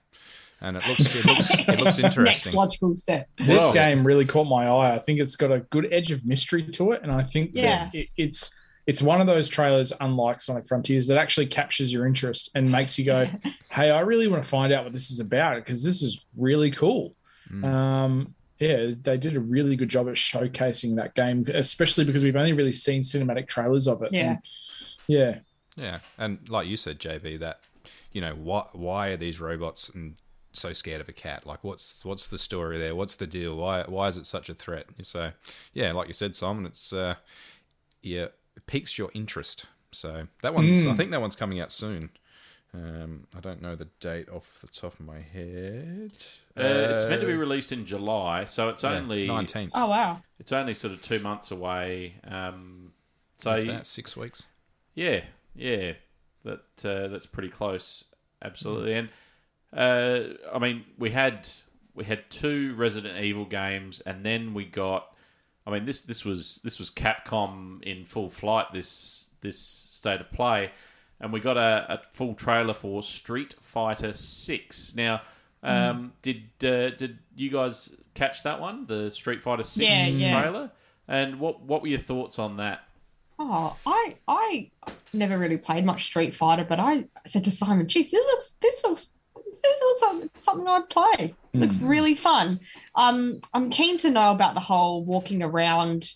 And it looks it looks it *laughs* looks Next interesting. logical step. This Well- game really caught my eye. I think it's got a good edge of mystery to it, and I think Yeah. that it, it's it's one of those trailers, unlike Sonic Frontiers, that actually captures your interest and makes you go, *laughs* "Hey, I really want to find out what this is about because this is really cool." Um, yeah, they did a really good job at showcasing that game, especially because we've only really seen cinematic trailers of it. Yeah. And yeah, Yeah, and like you said, JB, that you know why why are these robots and so scared of a cat? Like, what's what's the story there? What's the deal? Why why is it such a threat? So, yeah, like you said, Simon, it's uh, yeah, it piques your interest. So that one's, I think that one's coming out soon. Um, I don't know the date off the top of my head. Uh, it's meant to be released in July, so it's yeah, only nineteenth. Oh wow. it's only sort of two months away. Um, so If that, six weeks. yeah, yeah, that uh, that's pretty close, absolutely. And uh, I mean, we had we had two Resident Evil games, and then we got. I mean, this this was this was Capcom in full flight. This this state of play, and we got a, a full trailer for Street Fighter Six. Now, um, did uh, did you guys catch that one? The Street Fighter Six Yeah, yeah. trailer. And what what were your thoughts on that? Oh, I I never really played much Street Fighter, but I said to Simon, "Geez, this looks this looks this looks like something I'd play. Looks really fun. Um, I'm keen to know about the whole walking around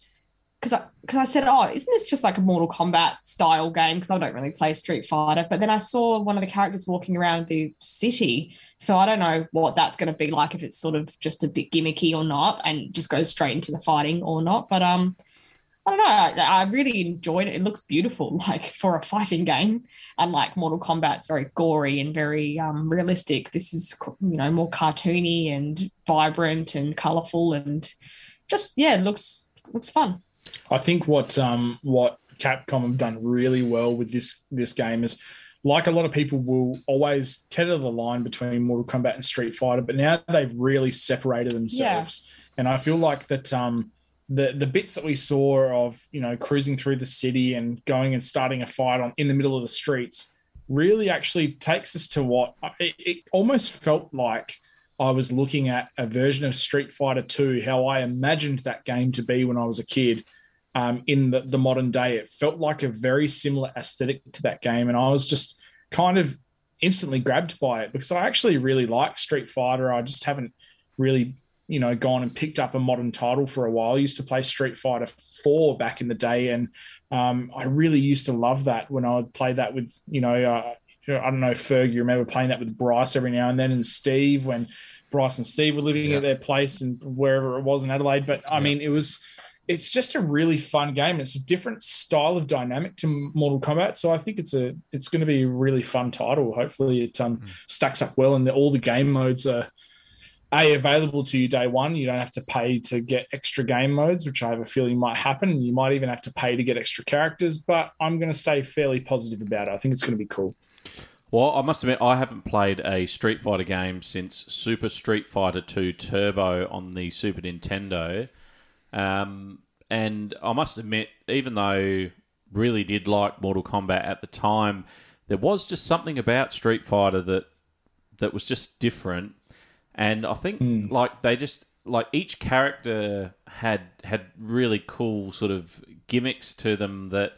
because I because I said, oh, isn't this just like a Mortal Kombat style game? Because I don't really play Street Fighter. But then I saw one of the characters walking around the city, so I don't know what that's going to be like if it's sort of just a bit gimmicky or not, and just goes straight into the fighting or not. But um, I don't know. I, I really enjoyed it. It looks beautiful, *laughs* like for a fighting game. Unlike Mortal Kombat, it's very gory and very um, realistic. This is, you know, more cartoony and vibrant and colorful and just yeah, it looks looks fun. I think what um what Capcom have done really well with this this game is like a lot of people will always tether the line between Mortal Kombat and Street Fighter, but now they've really separated themselves. And I feel like that um the the bits that we saw of you know cruising through the city and going and starting a fight on in the middle of the streets really actually takes us to what it, it almost felt like I was looking at a version of Street Fighter 2, how I imagined that game to be when I was a kid um, in the, the modern day. It felt like a very similar aesthetic to that game. And I was just kind of instantly grabbed by it because I actually really like Street Fighter. I just haven't really, you know, gone and picked up a modern title for a while. I used to play Street Fighter 4 back in the day. And um, I really used to love that when I would play that with, you know, uh, I don't know, Ferg, you remember playing that with Bryce every now and then and Steve when Bryce and Steve were living Yeah. at their place and wherever it was in Adelaide. But I mean, it was it's just a really fun game. It's a different style of dynamic to Mortal Kombat, so I think it's a it's going to be a really fun title. Hopefully, it um, stacks up well, and the, all the game modes are a available to you day one. You don't have to pay to get extra game modes, which I have a feeling might happen. You might even have to pay to get extra characters, but I'm going to stay fairly positive about it. I think it's going to be cool. Well, I must admit, I haven't played a Street Fighter game since Super Street Fighter 2 Turbo on the Super Nintendo. Um, and I must admit, even though really did like Mortal Kombat at the time, there was just something about Street Fighter that that was just different. And I think like they just like each character had had really cool sort of gimmicks to them that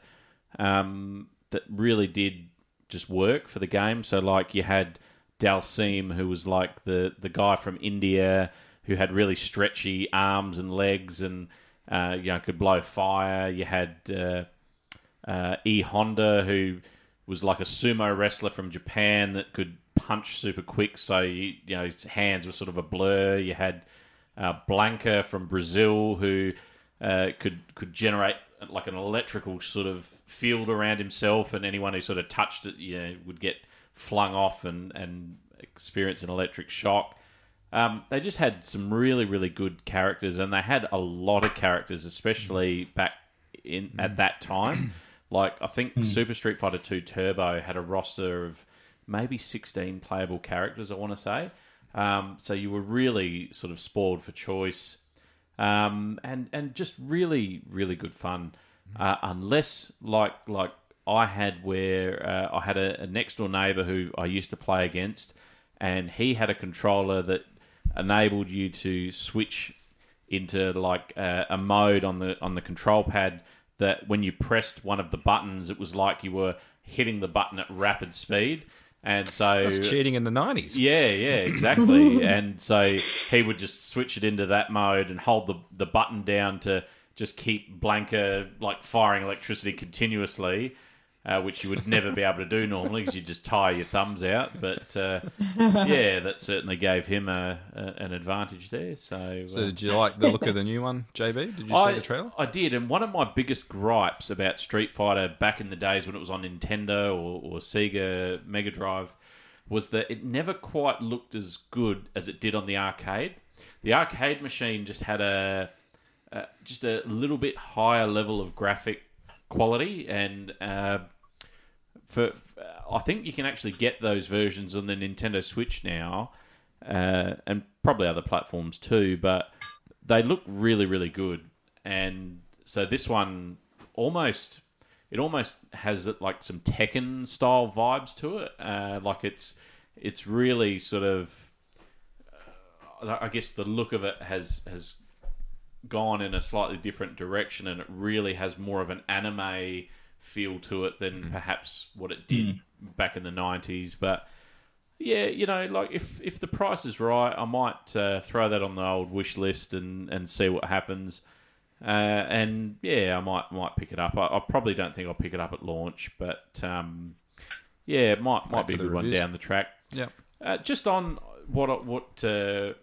um, that really did just work for the game. So like you had Dhalsim, who was like the the guy from India who had really stretchy arms and legs and uh, you know could blow fire. You had uh, uh, E Honda, who was like a sumo wrestler from Japan that could punch super quick, so you, you know his hands were sort of a blur. You had uh, Blanka from Brazil, who uh, could could generate like an electrical sort of field around himself, and anyone who sort of touched it, you know, would get flung off and and experience an electric shock. Um, they just had some really, really good characters, and they had a lot of characters, especially back in at that time. *clears throat* Like I think Super Street Fighter Two Turbo had a roster of maybe sixteen playable characters. I want to say, um, so you were really sort of spoiled for choice, um, and and just really, really good fun. Uh, unless like like I had where uh, I had a, a next door neighbor who I used to play against, and he had a controller that enabled you to switch into like uh, a mode on the on the control pad that when you pressed one of the buttons, it was like you were hitting the button at rapid speed, and so That's cheating in the nineties. yeah, yeah, exactly. *laughs* and so he would just switch it into that mode and hold the the button down to just keep Blanka like firing electricity continuously, uh, which you would never be able to do normally because you just tire your thumbs out. But uh, *laughs* yeah, that certainly gave him a, a an advantage there. So, So uh, did you like the look of the new one, JB? Did you I, see the trailer? I did, and one of my biggest gripes about Street Fighter back in the days when it was on Nintendo or, or Sega Mega Drive was that it never quite looked as good as it did on the arcade. The arcade machine just had a, a just a little bit higher level of graphic quality, and uh, for I think you can actually get those versions on the Nintendo Switch now, uh, and probably other platforms too. But they look really, really good, and so this one almost it almost has like some Tekken style vibes to it. Uh, like it's it's really sort of uh, I guess the look of it has has gone in a slightly different direction, and it really has more of an anime feel to it than perhaps what it did back in the nineties. But yeah, you know, like if if the price is right, I might uh, throw that on the old wish list and and see what happens. Uh, and yeah, I might might pick it up. I, I probably don't think I'll pick it up at launch, but um, yeah, it might might Wait be a for the good one down the track. Yeah. Uh, just on what what uh,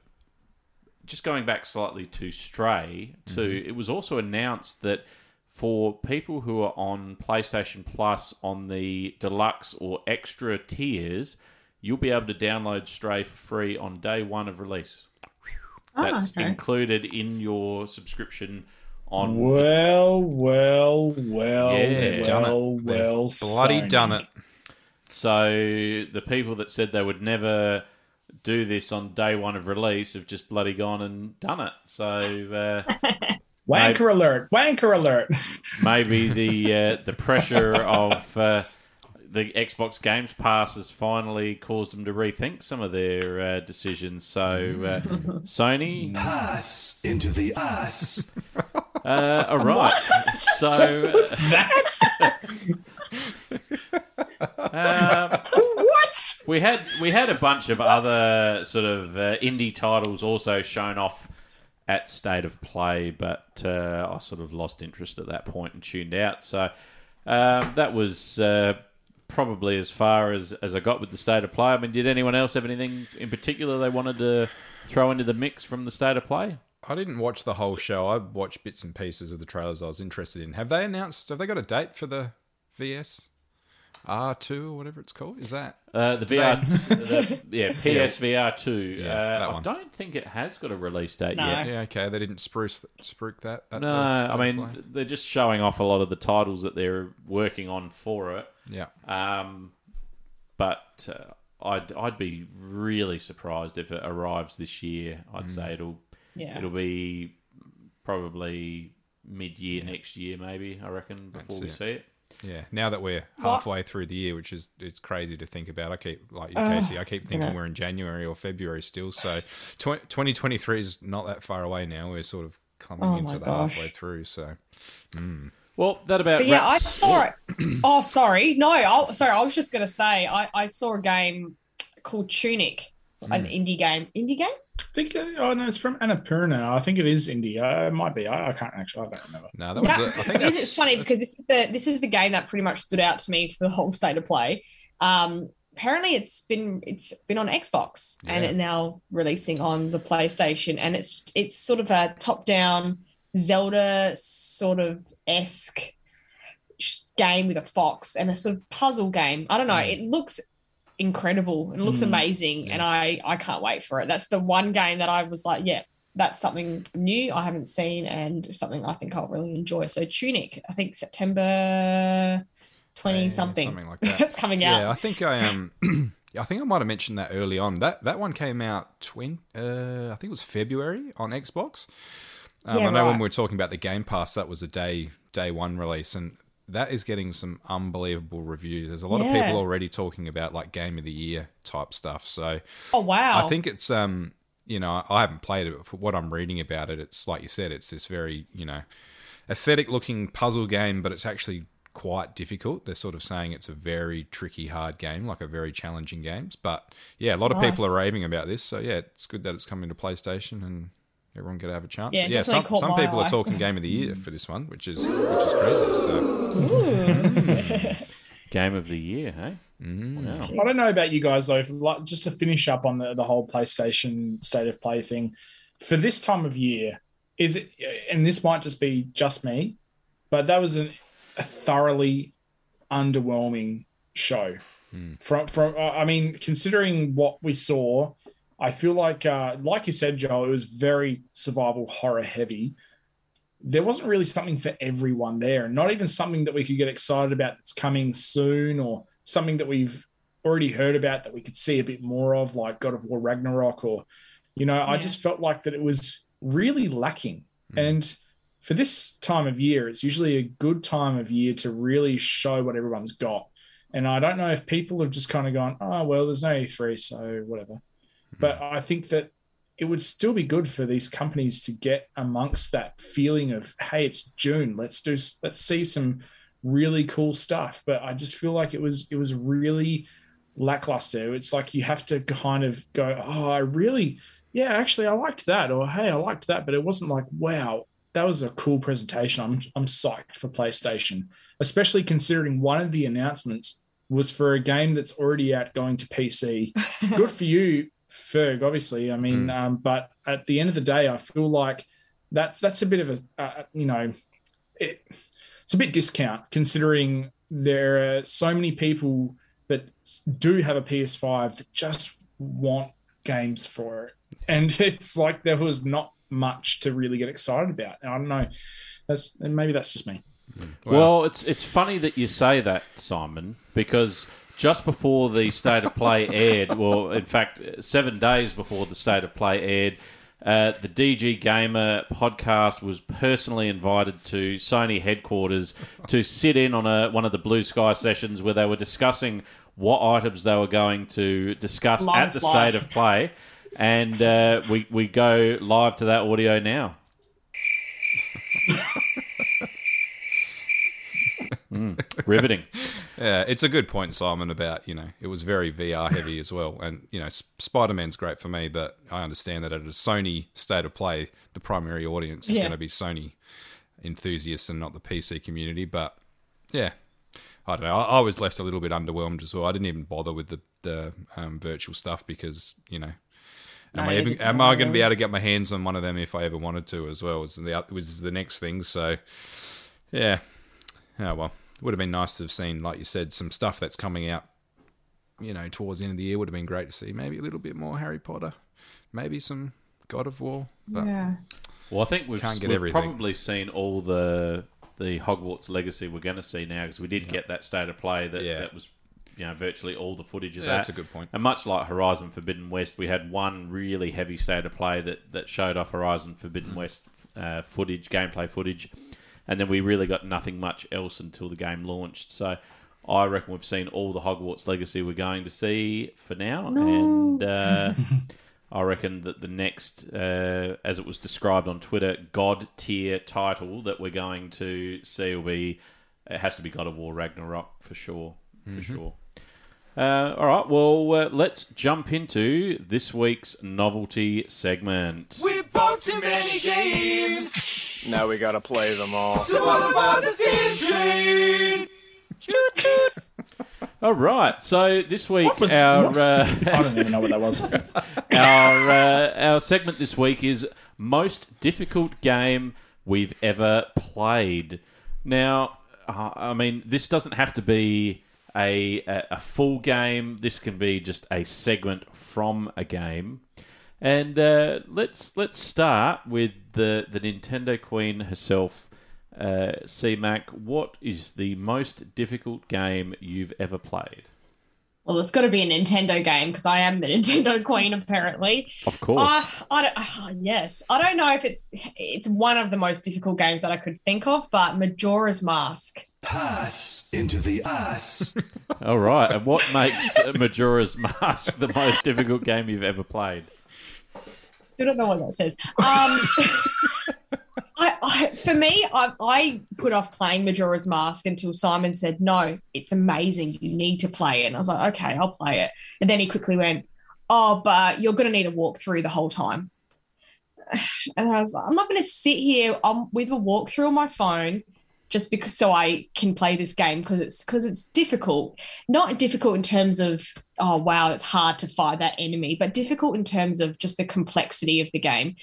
just going back slightly to Stray too, it was also announced that for people who are on PlayStation Plus on the deluxe or extra tiers, you'll be able to download Stray for free on day one of release. Ah, That's okay. included in your subscription on Well, well, well, Yeah. Done well, well. bloody Sony. done it. So the people that said they would never do this on day one of release have just bloody gone and done it. So uh, *laughs* Wanker alert! Wanker alert! *laughs* maybe the uh, the pressure of uh, the Xbox Games Pass has finally caused them to rethink some of their uh, decisions. So uh, *laughs* Sony, Pass into the ass. uh, all right. So uh, that um, what? we had we had a bunch of other sort of uh, indie titles also shown off at State of Play, but uh, I sort of lost interest at that point and tuned out. So um, that was uh, probably as far as, as I got with the State of Play. I mean, did anyone else have anything in particular they wanted to throw into the mix from the State of Play? I didn't watch the whole show. I watched bits and pieces of the trailers I was interested in. Have they announced? Have they got a date for the VS R2 or whatever it's called? Is that? Uh, the Do VR, *laughs* the, yeah, PSVR two. Yeah, uh, I one. don't think it has got a release date No. yet. Yeah, okay. They didn't spruce spruik that. at No, the I mean Play? they're just showing off a lot of the titles that they're working on for it. yeah. Um, but uh, I'd I'd be really surprised if it arrives this year. I'd Mm. say it'll Yeah. it'll be probably mid year next year, maybe. I reckon before we it. see it. Yeah, now that we're What? halfway through the year, which is it's crazy to think about. I keep like you, Uh, Casey. I keep thinking we're in January or February still. So, twenty twenty three is not that far away now. We're sort of coming Oh into the gosh. halfway through. So, Well, that about But yeah, I saw it. *clears throat* Oh, sorry. No, I, sorry. I was just gonna say I, I saw a game called Tunic, an indie game. Indie game? I think. uh, Oh no, it's from Annapurna. I think it is India. It might be. I, I can't actually. I don't remember. no, that was. That- a, I think this that's is funny because this is the this is the game that pretty much stood out to me for the whole state of play. Um, apparently, it's been it's been on Xbox and Yeah. it now releasing on the PlayStation, and it's it's sort of a top down Zelda sort of esque game with a fox and a sort of puzzle game. I don't know. It looks incredible and looks Mm, amazing, and I I can't wait for it. That's the one game that I was like, yeah, that's something new I haven't seen and something I think I'll really enjoy. So Tunic, I think September twenty Yeah, something. something like *laughs* that. it's coming out. Yeah, I think I um, *clears throat* I think I might have mentioned that early on. That that one came out twen- uh, I think it was February on Xbox. Um, Yeah, I know when we were talking about the Game Pass, that was a day day one release, and that is getting some unbelievable reviews. There's a lot of people already talking about like Game of the Year type stuff. So Oh wow! I think it's um you know I haven't played it, but for what I'm reading about it, it's like you said, it's this very you know aesthetic looking puzzle game, but it's actually quite difficult. They're sort of saying it's a very tricky, hard game, like a very challenging game. But yeah, a lot of people are raving about this, so yeah, it's good that it's coming to PlayStation and. Everyone could have a chance. Yeah, yeah, some, some people eye. are talking game of the year *laughs* for this one, which is which is crazy. So *laughs* game of the year, hey? Mm. Wow. I don't know about you guys though. Like, just to finish up on the, the whole PlayStation state of play thing, for this time of year, is it? And this might just be just me, but that was an, a thoroughly underwhelming show. From from, uh, I mean, considering what we saw, I feel like, uh, like you said, Joe, it was very survival horror heavy. There wasn't really something for everyone there, and not even something that we could get excited about that's coming soon, or something that we've already heard about that we could see a bit more of, like God of War Ragnarok, or you know, I just felt like that it was really lacking. And for this time of year, it's usually a good time of year to really show what everyone's got. And I don't know if people have just kind of gone, oh, well, there's no E3, so whatever. But I think that it would still be good for these companies to get amongst that feeling of, hey, it's June, let's do, let's see some really cool stuff. But I just feel like it was, it was really lackluster. It's like you have to kind of go, oh, I really, yeah, actually, I liked that, or hey, I liked that, but it wasn't like, wow, that was a cool presentation. I'm I'm psyched for PlayStation, especially considering one of the announcements was for a game that's already out going to PC. *laughs* Good for you, Ferg. Obviously, I mean, Mm. um, but at the end of the day, I feel like that's that's a bit of a uh, you know, it, it's a bit discount considering there are so many people that do have a PS5 that just want games for it, and *laughs* it's like there was not much to really get excited about. I don't know. That's and maybe that's just me. Well, it's it's funny that you say that, Simon, because just before the state of play aired, well, in fact, seven days before the state of play aired, uh, the DG Gamer podcast was personally invited to Sony headquarters to sit in on a one of the Blue Sky sessions where they were discussing what items they were going to discuss Live at the live. state of play, and uh, we we go live to that audio now. *laughs* Mm, riveting. *laughs* Yeah, it's a good point, Simon. About you know, it was very VR heavy as well, and you know, Spider Man's great for me, but I understand that at a Sony state of play, the primary audience is Yeah. going to be Sony enthusiasts and not the PC community. But yeah, I don't know. I, I was left a little bit underwhelmed as well. I didn't even bother with the the um, virtual stuff because you know. Am No, I, even, am I going to be able to get my hands on one of them if I ever wanted to as well? Was the was the next thing. So, yeah, Oh well, it would have been nice to have seen, like you said, some stuff that's coming out. You know, towards the end of the year would have been great to see. Maybe a little bit more Harry Potter, maybe some God of War. But yeah. Well, I think we've, Can't get we've everything. probably seen all the the Hogwarts legacy we're going to see now because we did get that state of play that, Yeah. that was you know virtually all the footage of Yeah, that. that's a good point. And much like Horizon Forbidden West, we had one really heavy state of play that that showed off Horizon Mm. Forbidden West uh, footage, gameplay footage, and then we really got nothing much else until the game launched. So. I reckon we've seen all the Hogwarts legacy we're going to see for now, and uh, *laughs* I reckon that the next, uh, as it was described on Twitter, God tier title that we're going to see will be it has to be God of War Ragnarok for sure, for sure. Uh, all right, well, uh, let's jump into this week's novelty segment. We bought too many games. Now we gotta play them all. So what about the Steam Train? *laughs* All right, so this week was- our what? uh, I don't even know what that was. *laughs* our uh, our segment this week is most difficult game we've ever played. Now, uh, I mean, this doesn't have to be a, a a full game. This can be just a segment from a game. And uh, let's let's start with the the Nintendo Queen herself. Uh, C-Mac, what is the most difficult game you've ever played? Well, it's got to be a Nintendo game because I am the *laughs* Nintendo queen, apparently. Of course. Uh, I don't, ah, yes, I don't know if it's it's one of the most difficult games that I could think of, but Majora's Mask. Pass into the ass. *laughs* All right. And what makes Majora's Mask the most difficult game you've ever played? Still don't know what that says. Um, *laughs* I, I, for me, I, I put off playing Majora's Mask until Simon said, "No, it's amazing. You need to play it." And I was like, "Okay, I'll play it." And then he quickly went, "Oh, but you're going to need a walkthrough the whole time." *sighs* And I was like, "I'm not going to sit here um, with a walkthrough on my phone." Just because, so I can play this game because it's because it's difficult. Not difficult in terms of oh wow, it's hard to fight that enemy, but difficult in terms of just the complexity of the game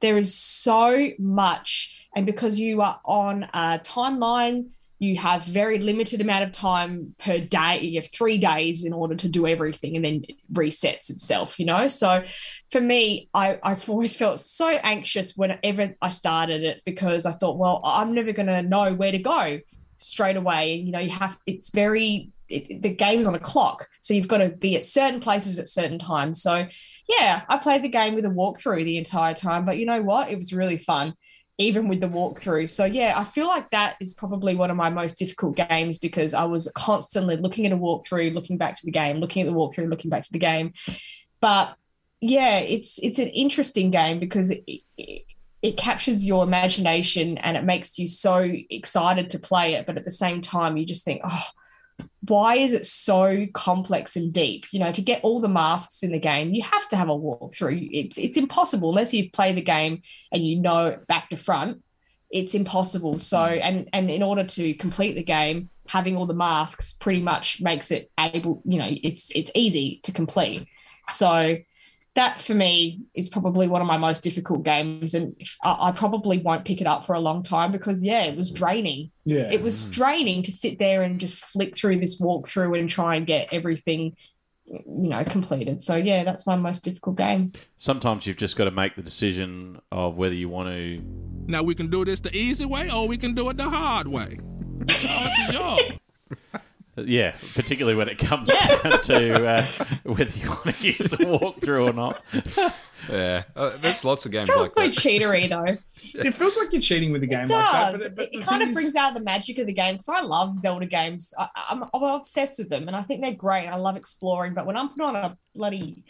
there is so much and because you are on a timeline you have very limited amount of time per day you have three days in order to do everything and then it resets itself you know? So for me I, i've always felt so anxious whenever i started it because i thought well i'm never going to know where to go straight away. And you know you have it's very it, the game's on a clock. So you've got to be at certain places at certain times. So yeah, I played the game with a walkthrough the entire time, but you know what? It was really fun, even with the walkthrough. So yeah, I feel like that is probably one of my most difficult games because I was constantly looking at a walkthrough, looking back to the game, looking at the walkthrough, looking back to the game. But yeah, it's it's an interesting game because it, it, it captures your imagination and it makes you so excited to play it, but at the same time, you just think, oh, why is it so complex and deep? You know, to get all the masks in the game, you have to have a walkthrough. It's it's impossible unless you've played the game and you know back to front. It's impossible. So, hmm. and and in order to complete the game, having all the masks pretty much makes it able. You know, it's it's easy to complete. So that for me is probably one of my most difficult games, and I, I probably won't pick it up for a long time because yeah, it was draining. Yeah. It was mm. draining to sit there and just flick through this walkthrough and try and get everything, you know, completed. So yeah, that's my most difficult game. Sometimes you've just got to make the decision of whether you want to. Now we can do this the easy way or we can do it the hard way. It's your job. Yeah, particularly when it comes *laughs* down to uh, whether you want to use the walkthrough or not. *laughs* Yeah, uh, there's lots of games It like feels so that. cheatery though. *laughs* It feels like you're cheating with a game It like that. does. But, but it the it kind thing of is- brings out the magic of the game because I love Zelda games. I, I'm, I'm obsessed with them, and I think they're great. I love exploring, but when I'm put on a bloody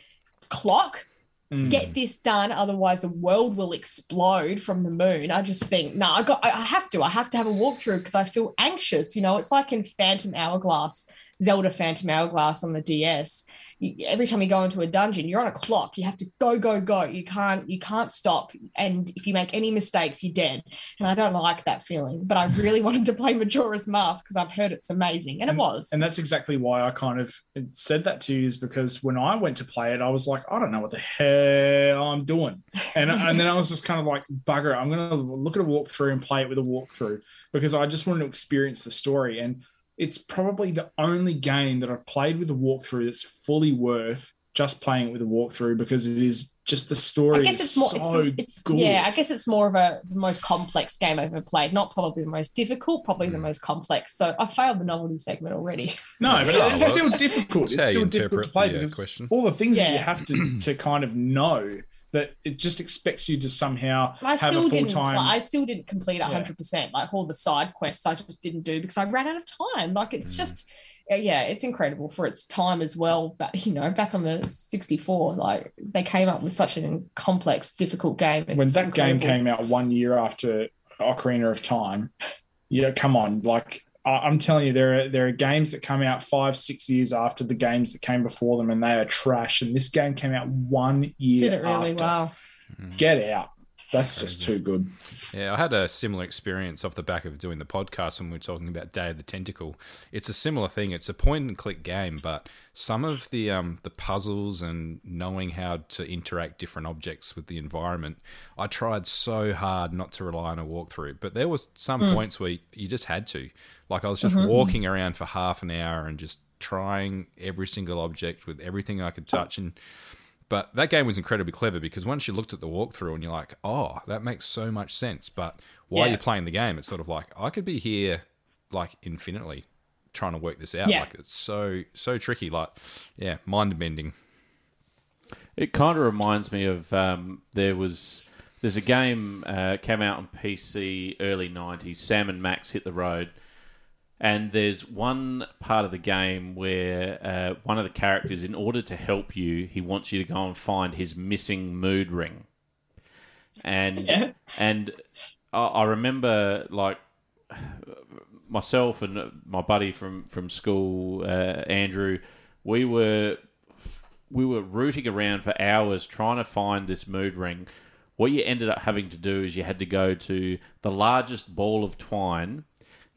clock, Mm. get this done, otherwise the world will explode from the moon. I just think, no, I got, I I have to, I have to have a walkthrough because I feel anxious. You know, it's like in Phantom Hourglass, Zelda Phantom Hourglass on the DS. You, every time you go into a dungeon, you're on a clock. You have to go, go, go. You can't, you can't stop. And if you make any mistakes, you're dead. And I don't like that feeling. But I really *laughs* wanted to play Majora's Mask because I've heard it's amazing, and it was. And that's exactly why I kind of said that to you is because when I went to play it, I was like, I don't know what the hell I'm doing. And, *laughs* and then I was just kind of like, bugger, it, I'm going to look at a walkthrough and play it with a walkthrough because I just wanted to experience the story. And it's probably the only game that I've played with a walkthrough that's fully worth just playing it with a walkthrough because it is just the story I guess is it's more. so it's, it's good. yeah. I guess it's more of a the most complex game I've ever played. Not probably the most difficult, probably Hmm. the most complex. So I failed the novelty segment already. No, but *laughs* Oh, it's well, still it's- difficult. it's It's, how you still difficult to interpret play the, uh, because question. all the things that you have to to kind of know that it just expects you to somehow I have still a full didn't. time. I still didn't complete Yeah. hundred percent. Like all the side quests, I just didn't do because I ran out of time. Like Mm. it's just. uh, Yeah, it's incredible for its time as well. But you know, back on the 64, like they came up with such a complex, difficult game. when It's that game came out one year after Ocarina of Time, yeah, come on, like I'm telling you, there are there are games that come out five, six years after the games that came before them, and they are trash. And this game came out one year. did it really after. well. Mm. Get out! That's just too good. Yeah, I had a similar experience off the back of doing the podcast when we were talking about Day of the Tentacle. It's a similar thing. It's a point and click game, but some of the um, the puzzles and knowing how to interact different objects with the environment, I tried so hard not to rely on a walkthrough. But there was some Mm. points where you just had to. Like I was just Mhm. walking around for half an hour and just trying every single object with everything I could touch and but that game was incredibly clever because once you looked at the walkthrough and you're like, oh, that makes so much sense. But while Yeah. you're playing the game, it's sort of like, I could be here like infinitely trying to work this out. Yeah. Like it's so, so tricky. Like, yeah, mind bending. It kind of reminds me of um, there was there's a game uh, came out on PC early '90s. Sam and Max hit the road, and there's one part of the game where uh, one of the characters, in order to help you, he wants you to go and find his missing mood ring, and *laughs* Yeah. and I, I remember like myself and my buddy from from school, uh, Andrew, we were we were rooting around for hours trying to find this mood ring. What you ended up having to do is you had to go to the largest ball of twine.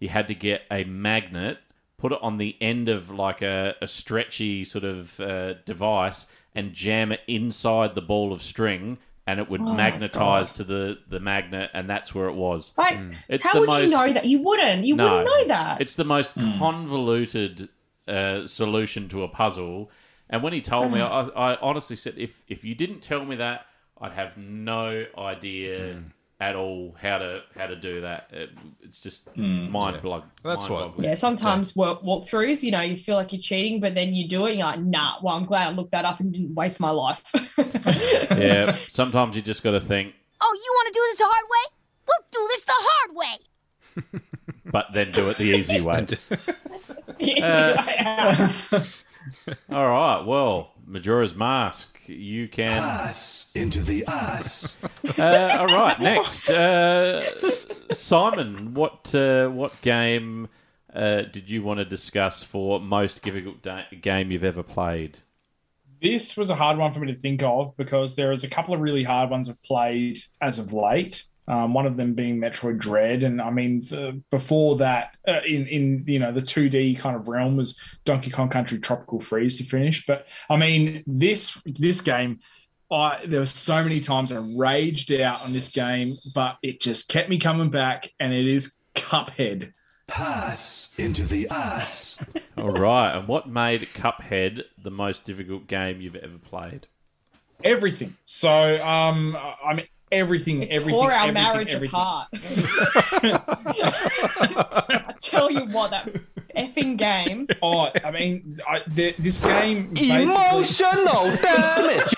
You had to get a magnet, put it on the end of like a, a stretchy sort of uh, device, and jam it inside the ball of string, and it would Oh, magnetize to the, the magnet, and that's where it was. Like, It's how the would most- you know that? You wouldn't. You wouldn't know that. It's the most convoluted uh, solution to a puzzle. And when he told me, I, I honestly said, if if you didn't tell me that, I'd have no idea at all how to how to do that. It, it's just mind blowing. That's what- Yeah, sometimes walk walkthroughs, you know, you feel like you're cheating, but then you do it, and you're like, nah, well, I'm glad I looked that up and didn't waste my life. *laughs* yeah, sometimes you just got to think, Oh, you want to do this the hard way? We'll do this the hard way. *laughs* but then do it the easy way. *laughs* Uh, all right. Well, Majora's Mask. You can Pass into the ass. *laughs* uh, all right, next, uh, Simon. What uh, what game uh, did you want to discuss for most difficult da- game you've ever played? This was a hard one for me to think of because there is a couple of really hard ones I've played as of late. Um, one of them being Metroid Dread, and I mean the, before that, uh, in in you know the two D kind of realm was Donkey Kong Country Tropical Freeze to finish. But I mean this this game, I there were so many times I raged out on this game, but it just kept me coming back, and it is Cuphead. Pass into the ass. *laughs* All right, and what made Cuphead the most difficult game you've ever played? Everything. So um, I mean everything, It everything, tore our everything, marriage everything. apart. *laughs* *laughs* I tell you what, that effing game. *laughs* Oh, I mean, I, the, this game Emotional *laughs* damage.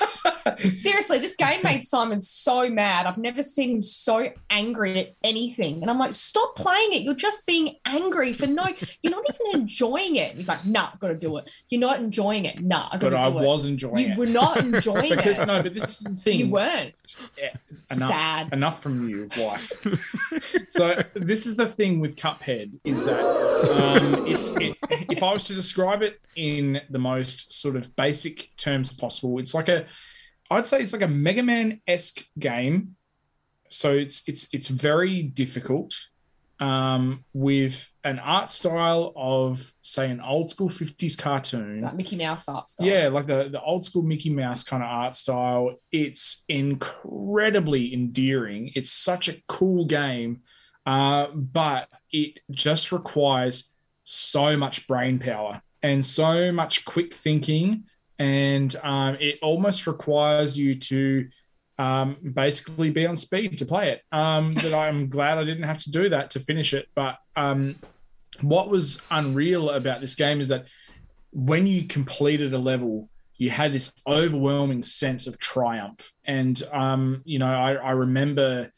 Seriously, this game made Simon so mad. I've never seen him so angry at anything. And I'm like, stop playing it. You're just being angry for no. You're not even enjoying it. He's like, nah, got to do it. You're not enjoying it. Nah, I got But to I do it. was enjoying you it. You were not enjoying *laughs* because it. no, but this is the thing. You weren't. enough, Sad. enough from you, wife. so this is the thing with Cuphead is that um, it's it, if I was to describe it in the most sort of basic terms possible, it's like a I'd say it's like a Mega Man esque game. So it's it's it's very difficult um, with an art style of say an old school 50s cartoon Like Mickey Mouse art style. yeah, like the, the old school Mickey Mouse kind of art style. It's incredibly endearing. It's such a cool game, uh, but it just requires so much brain power and so much quick thinking. And um, it almost requires you to um, basically be on speed to play it. Um, that I'm *laughs* glad I didn't have to do that to finish it. But um, what was unreal about this game is that when you completed a level, you had this overwhelming sense of triumph. And um, you know, I, I remember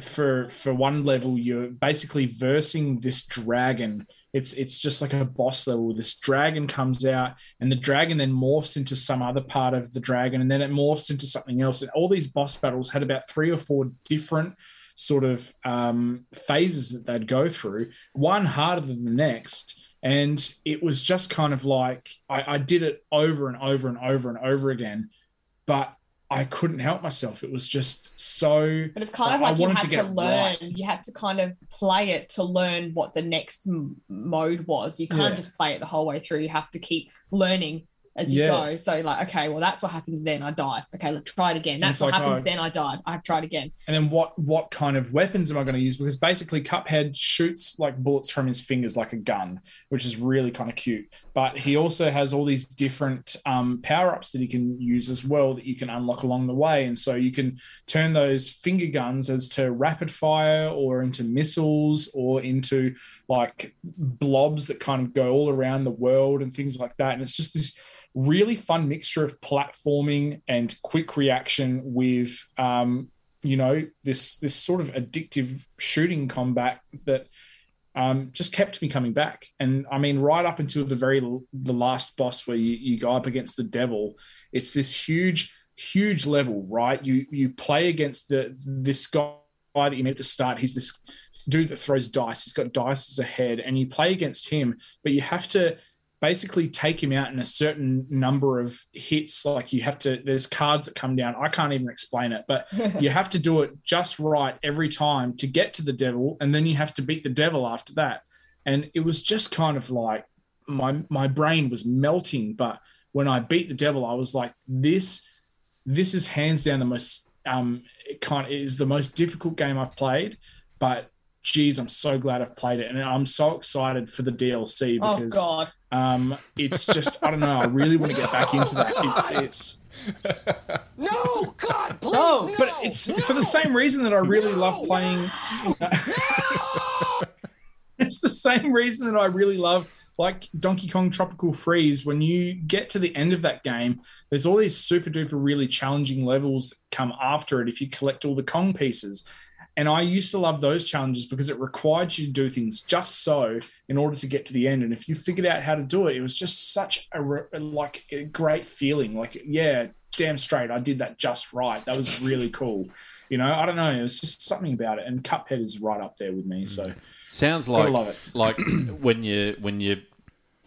for for one level, you're basically versing this dragon. It's it's just like a boss level. This dragon comes out, and the dragon then morphs into some other part of the dragon, and then it morphs into something else. And all these boss battles had about three or four different sort of um, phases that they'd go through, one harder than the next. And it was just kind of like I, I did it over and over and over and over again, but I couldn't help myself. It was just so. But it's kind of I like you had to, it learn. right. You had to kind of play it to learn what the next m- mode was. You can't Yeah. just play it the whole way through. You have to keep learning as you Yeah. go. So like, okay, well that's what happens then. I die. Okay, let's try it again. That's what like, happens oh. then. I died. I have tried again. And then what what kind of weapons am I going to use? Because basically, Cuphead shoots like bullets from his fingers like a gun, which is really kind of cute. But he also has all these different um, power ups that he can use as well that you can unlock along the way. And so you can turn those finger guns as to rapid fire or into missiles or into like blobs that kind of go all around the world and things like that. And it's just this really fun mixture of platforming and quick reaction with um, you know this this sort of addictive shooting combat that um, just kept me coming back. And i mean right up until the very the last boss where you, you go up against the devil it's this huge huge level right? You you play against the this guy that you meet at the start. He's this dude that throws dice. He's got dice as a head and you play against him but you have to basically take him out in a certain number of hits. Like you have to there's cards that come down. I can't even explain it but *laughs* you have to do it just right every time to get to the devil. And then you have to beat the devil after that. And it was just kind of like my my brain was melting. But when i beat the devil i was like this this is hands down the most um it kind of is the most difficult game i've played. But geez i'm so glad i've played it. And i'm so excited for the dlc Oh because God. Um it's just i don't know i really want to get back into that it's it's *laughs* No, God, please. No, but it's for the same reason that I really love playing. *laughs* it's the same reason that I really love like Donkey Kong Tropical Freeze. When you get to the end of that game, there's all these super duper really challenging levels that come after it if you collect all the Kong pieces. And I used to love those challenges because it required you to do things just so in order to get to the end. And if you figured out how to do it, it was just such a like a great feeling. Like, yeah, damn straight, I did that just right. That was really cool. You know, I don't know. It was just something about it. And Cuphead is right up there with me. So mm. Sounds Gotta like love it. *clears throat* like when you when you're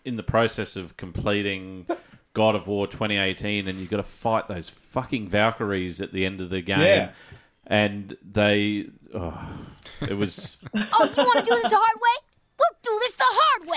in the process of completing God of War 2018 and you've got to fight those fucking Valkyries at the end of the game. Yeah. And they, oh, it was *laughs* Oh, you want to do this the hard way? We'll do this the hard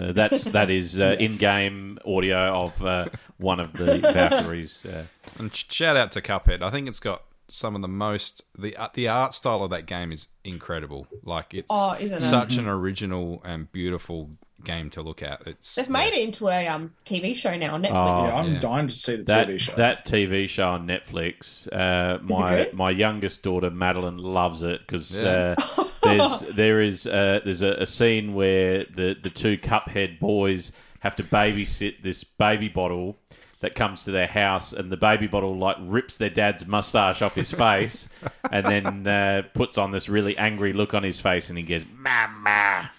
way. uh, that's that is uh, in-game audio of uh, one of the *laughs* Valkyries. Uh, And shout out to Cuphead. I think it's got some of the most the uh, the art style of that game is incredible. Like it's Oh, isn't it? such an original and beautiful game to look at. It's They've made it into a um, TV show now on Netflix. Oh, Yeah, I'm yeah. dying to see the that TV show. that TV show on Netflix. Uh, my my youngest daughter Madeline loves it because Yeah. uh, *laughs* there's there is uh, there's a, a scene where the the two Cuphead boys have to babysit this baby bottle that comes to their house, and the baby bottle like rips their dad's mustache off his face, *laughs* and then uh, puts on this really angry look on his face, and he goes "Mama,"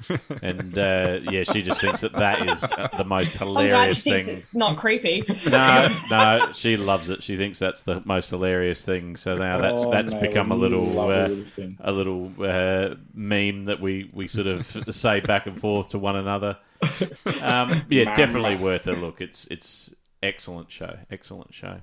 and uh, yeah, she just thinks that that is uh, the most I'm glad she hilarious thinks thing. it's not creepy. No, no, she loves it. She thinks that's the most hilarious thing. So now that's Oh, that's mate, become I a little a uh, little a little uh, meme that we we sort of say back and forth to one another. *laughs* Um, yeah, Mama. definitely worth a look. It's it's excellent show, excellent show.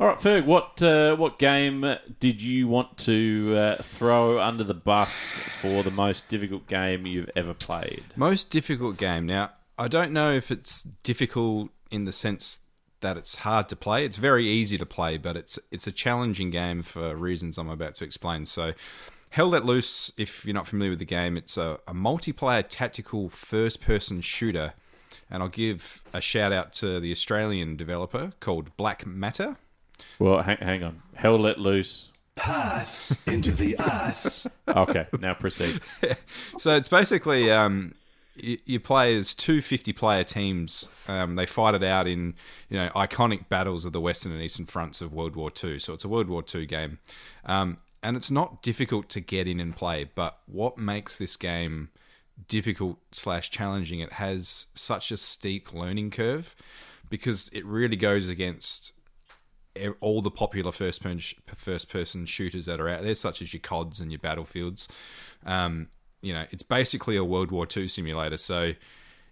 All right, Ferg, what uh, what game did you want to uh, throw under the bus for the most difficult game you've ever played? Most difficult game. Now, I don't know if it's difficult in the sense that it's hard to play. It's very easy to play, but it's it's a challenging game for reasons I'm about to explain. So, Hell Let Loose, if you're not familiar with the game, it's a, a multiplayer tactical first person shooter. And I'll give a shout out to the Australian developer called Black Matter. Well, hang, hang on. Hell let loose. Pass into the ass. *laughs* Okay, now proceed. *laughs* So it's basically um, you, you play as two 50 player teams. Um, they fight it out in you know iconic battles of the Western and Eastern fronts of World War II. So it's a World War II game, um, and it's not difficult to get in and play. But what makes this game difficult slash challenging? It has such a steep learning curve because it really goes against all the popular first person first person shooters that are out there, such as your CODs and your Battlefields. Um, you know, it's basically a World War II simulator. So,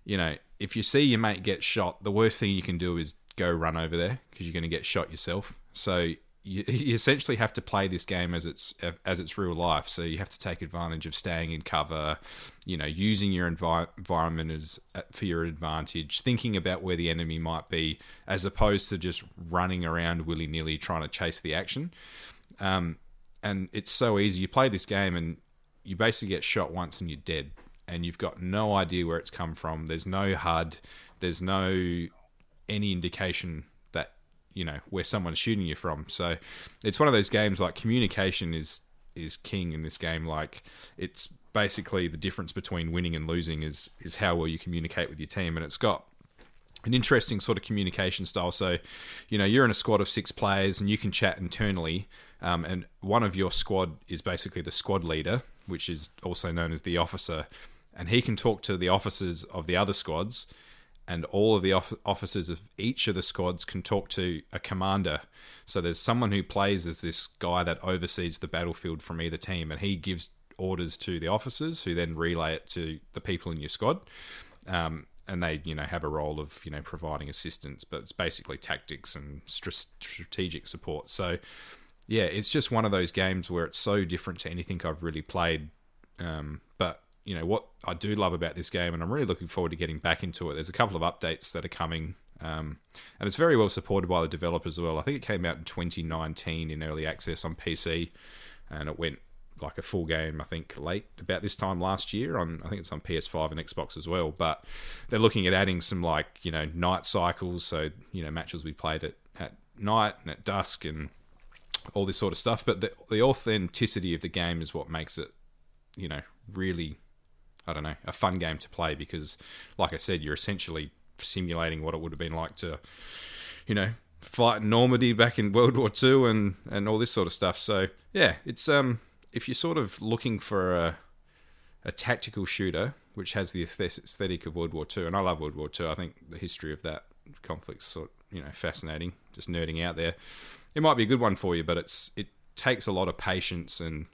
you know, if you see your mate get shot, the worst thing you can do is go run over there because you're going to get shot yourself. So you, *laughs* you essentially have to play this game as it's as it's real life. So you have to take advantage of staying in cover, you know, using your envi- environment as uh, for your advantage, thinking about where the enemy might be, as opposed to just running around willy nilly trying to chase the action. Um, and it's so easy. You play this game and you basically get shot once and you're dead, and you've got no idea where it's come from. There's no HUD. There's no any indication you know where someone's shooting you from. So it's one of those games like communication is is king in this game. Like it's basically the difference between winning and losing is is how well you communicate with your team, and it's got an interesting sort of communication style. So, you know, you're in a squad of six players and you can chat internally. Um, and one of your squad is basically the squad leader, which is also known as the officer. And he can talk to the officers of the other squads, and all of the off- officers of each of the squads can talk to a commander. So there's someone who plays as this guy that oversees the battlefield from either team, and he gives orders to the officers, who then relay it to the people in your squad. Um, and they, you know, have a role of, you know, providing assistance, but it's basically tactics and str- strategic support. So, yeah, it's just one of those games where it's so different to anything I've really played. Um, but you know what I do love about this game, and I'm really looking forward to getting back into it. There's a couple of updates that are coming, um, and it's very well supported by the developers as well. I think it came out in 2019 in early access on PC, and it went like a full game. I think late about this time last year on I think it's on PS5 and Xbox as well. But they're looking at adding some like you know night cycles, so you know matches we played at at night and at dusk and all this sort of stuff. But the the authenticity of the game is what makes it you know really I don't know, a fun game to play because, like I said, you're essentially simulating what it would have been like to, you know, fight Normandy back in World War Two and and all this sort of stuff. So yeah, it's um if you're sort of looking for a a tactical shooter which has the aesthetic of World War Two, and I love World War Two. I think the history of that conflict's sort you know fascinating. Just nerding out there, it might be a good one for you, but it's it takes a lot of patience and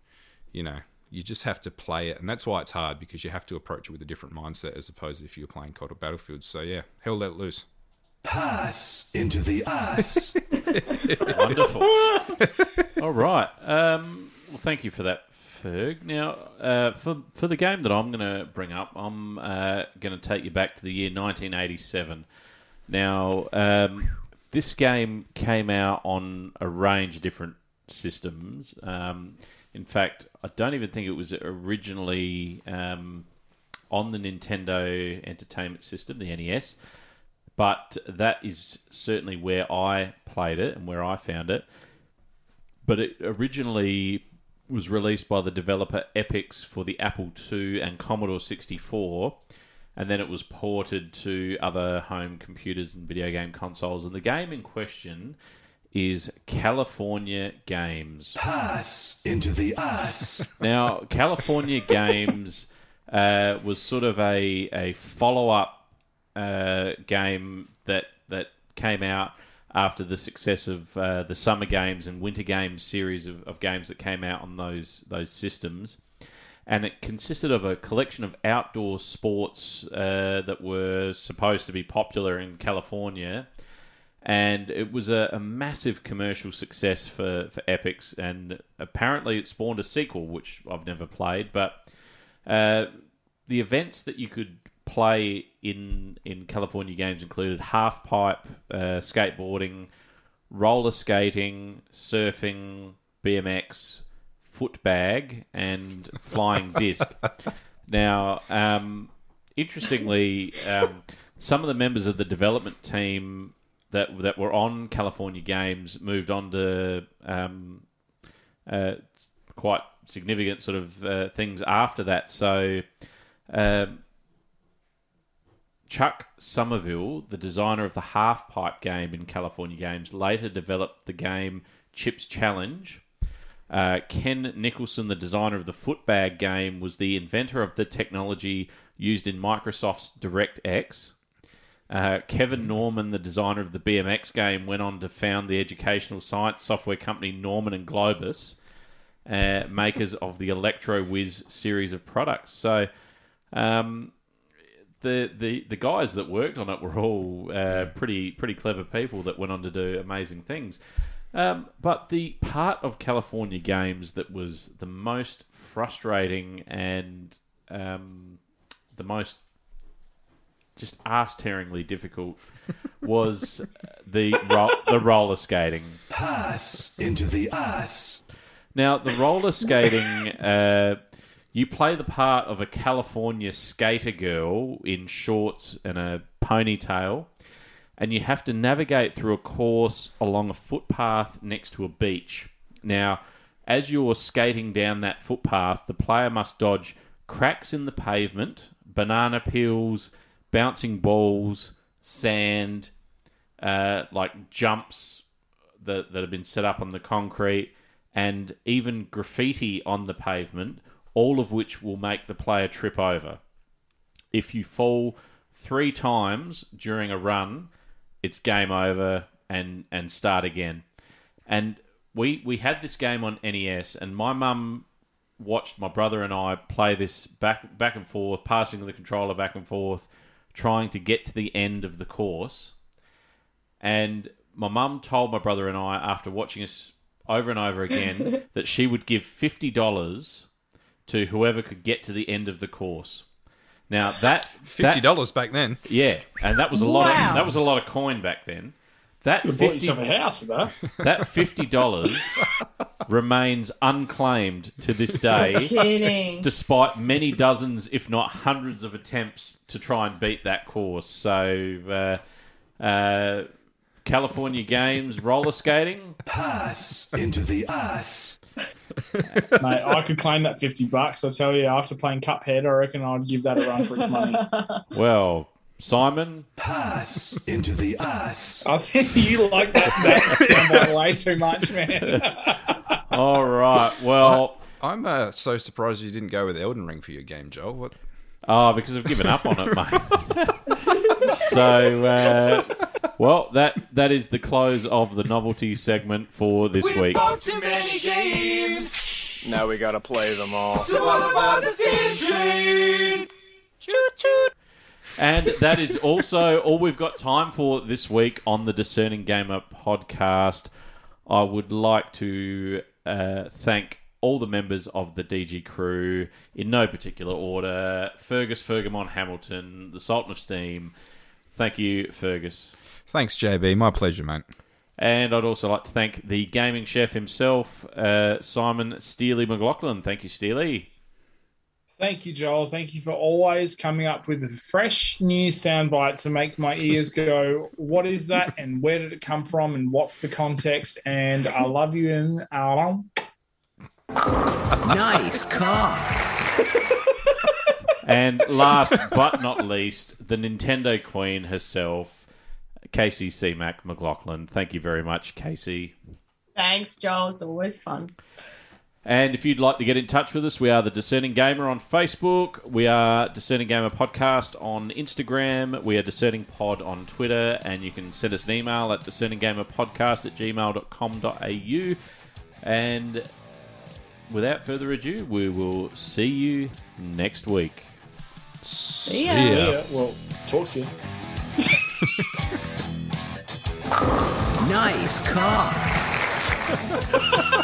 you know you just have to play it, and that's why it's hard because you have to approach it with a different mindset as opposed to if you're playing COD or Battlefield. So yeah, hell let loose. Pass into the ass. *laughs* Wonderful. All right. Um, well, thank you for that, Ferg. Now, uh, for for the game that I'm going to bring up, I'm uh, going to take you back to the year 1987. Now, um, this game came out on a range of different systems. Um, in fact, I don't even think it was originally um, on the Nintendo Entertainment System, the NES but that is certainly where I played it and where I found it. But it originally was released by the developer Epyx for the Apple II and Commodore 64, and then it was ported to other home computers and video game consoles. And the game in question is California Games. Pass into the ass. Now, California Games uh, was sort of a, a follow up uh, game that that came out after the success of uh, the Summer Games and Winter Games series of, of games that came out on those those systems. And it consisted of a collection of outdoor sports uh, that were supposed to be popular in California. And it was a, a massive commercial success for, for Epyx. And apparently it spawned a sequel, which I've never played. But uh, the events that you could play in in California games included half pipe, uh, skateboarding, roller skating, surfing, BMX, footbag, and *laughs* flying disc. Now, um, interestingly, um, some of the members of the development team that that were on California Games moved on to um, uh, quite significant sort of uh, things after that. So. Um, Chuck Sommerville, the designer of the half pipe game in California Games, later developed the game Chips Challenge. Uh, Ken Nicholson, the designer of the footbag game, was the inventor of the technology used in Microsoft's DirectX. Uh, Kevin Norman, the designer of the BMX game, went on to found the educational science software company Norman and Globus, uh, makers of the Electro Whiz series of products. So, um, the, the, the guys that worked on it were all uh, pretty pretty clever people that went on to do amazing things. Um, but the part of California Games that was the most frustrating and um, the most just ass tearingly difficult was the ro- the roller skating. Pass into the ass. Now the roller skating. Uh, you play the part of a California skater girl in shorts and a ponytail, and you have to navigate through a course along a footpath next to a beach. Now, as you're skating down that footpath, the player must dodge cracks in the pavement, banana peels, bouncing balls, sand, uh, like jumps that, that have been set up on the concrete, and even graffiti on the pavement all of which will make the player trip over. If you fall three times during a run, it's game over and and start again. And we we had this game on NES, and my mum watched my brother and I play this back back and forth, passing the controller back and forth, trying to get to the end of the course. And my mum told my brother and I after watching us over and over again *laughs* that she would give fifty dollars to whoever could get to the end of the course. Now that fifty dollars back then, yeah, and that was a lot. Wow. Of, that was a lot of coin back then. That You bought 50, yourself a house with that. that fifty dollars remains unclaimed to this day, Kidding. despite many dozens, if not hundreds, of attempts to try and beat that course. So, uh, uh, California Games roller skating. Pass into the ass. Mate, I could claim that 50 bucks. I tell you, after playing Cuphead, I reckon I'd give that a run for its money. Well, Simon, Pass into the ass. *laughs* I think you like that, that soundbite way too much, man. *laughs* all right. Well, I'm uh, so surprised you didn't go with Elden Ring for your game, Joel. What? oh, because I've given up on it, mate. *laughs* so, uh, well, that that is the close of the novelty segment for this week. too many games. Now we gotta play them all. So all about the steam train. Choo choo. And that is also all we've got time for this week on the Discerning Gamer podcast. I would like to uh, thank all the members of the DG crew in no particular order Fergus, Fergamon, Hamilton, the Sultan of Steam. Thank you, Fergus. Thanks, JB. My pleasure, mate. And I'd also like to thank the gaming chef himself, uh, Simon Steely McLaughlin. Thank you, Steely. Thank you, Joel. Thank you for always coming up with a fresh new soundbite to make my ears go, what is that? And where did it come from? And what's the context? And I love you and uh, *laughs* Nice car. *laughs* And last but not least, the Nintendo Queen herself, Casey C-Mac McLaughlin. Thank you very much, Casey. Thanks, Joel. It's always fun. And if you'd like to get in touch with us, we are the Discerning Gamer on Facebook. We are Discerning Gamer Podcast on Instagram. We are Discerning Pod on Twitter. And you can send us an email at discerninggamerpodcast at gmail.com.au. And without further ado, we will see you next week. See ya. See ya. Well, talk to you. *laughs* Nice car. *laughs*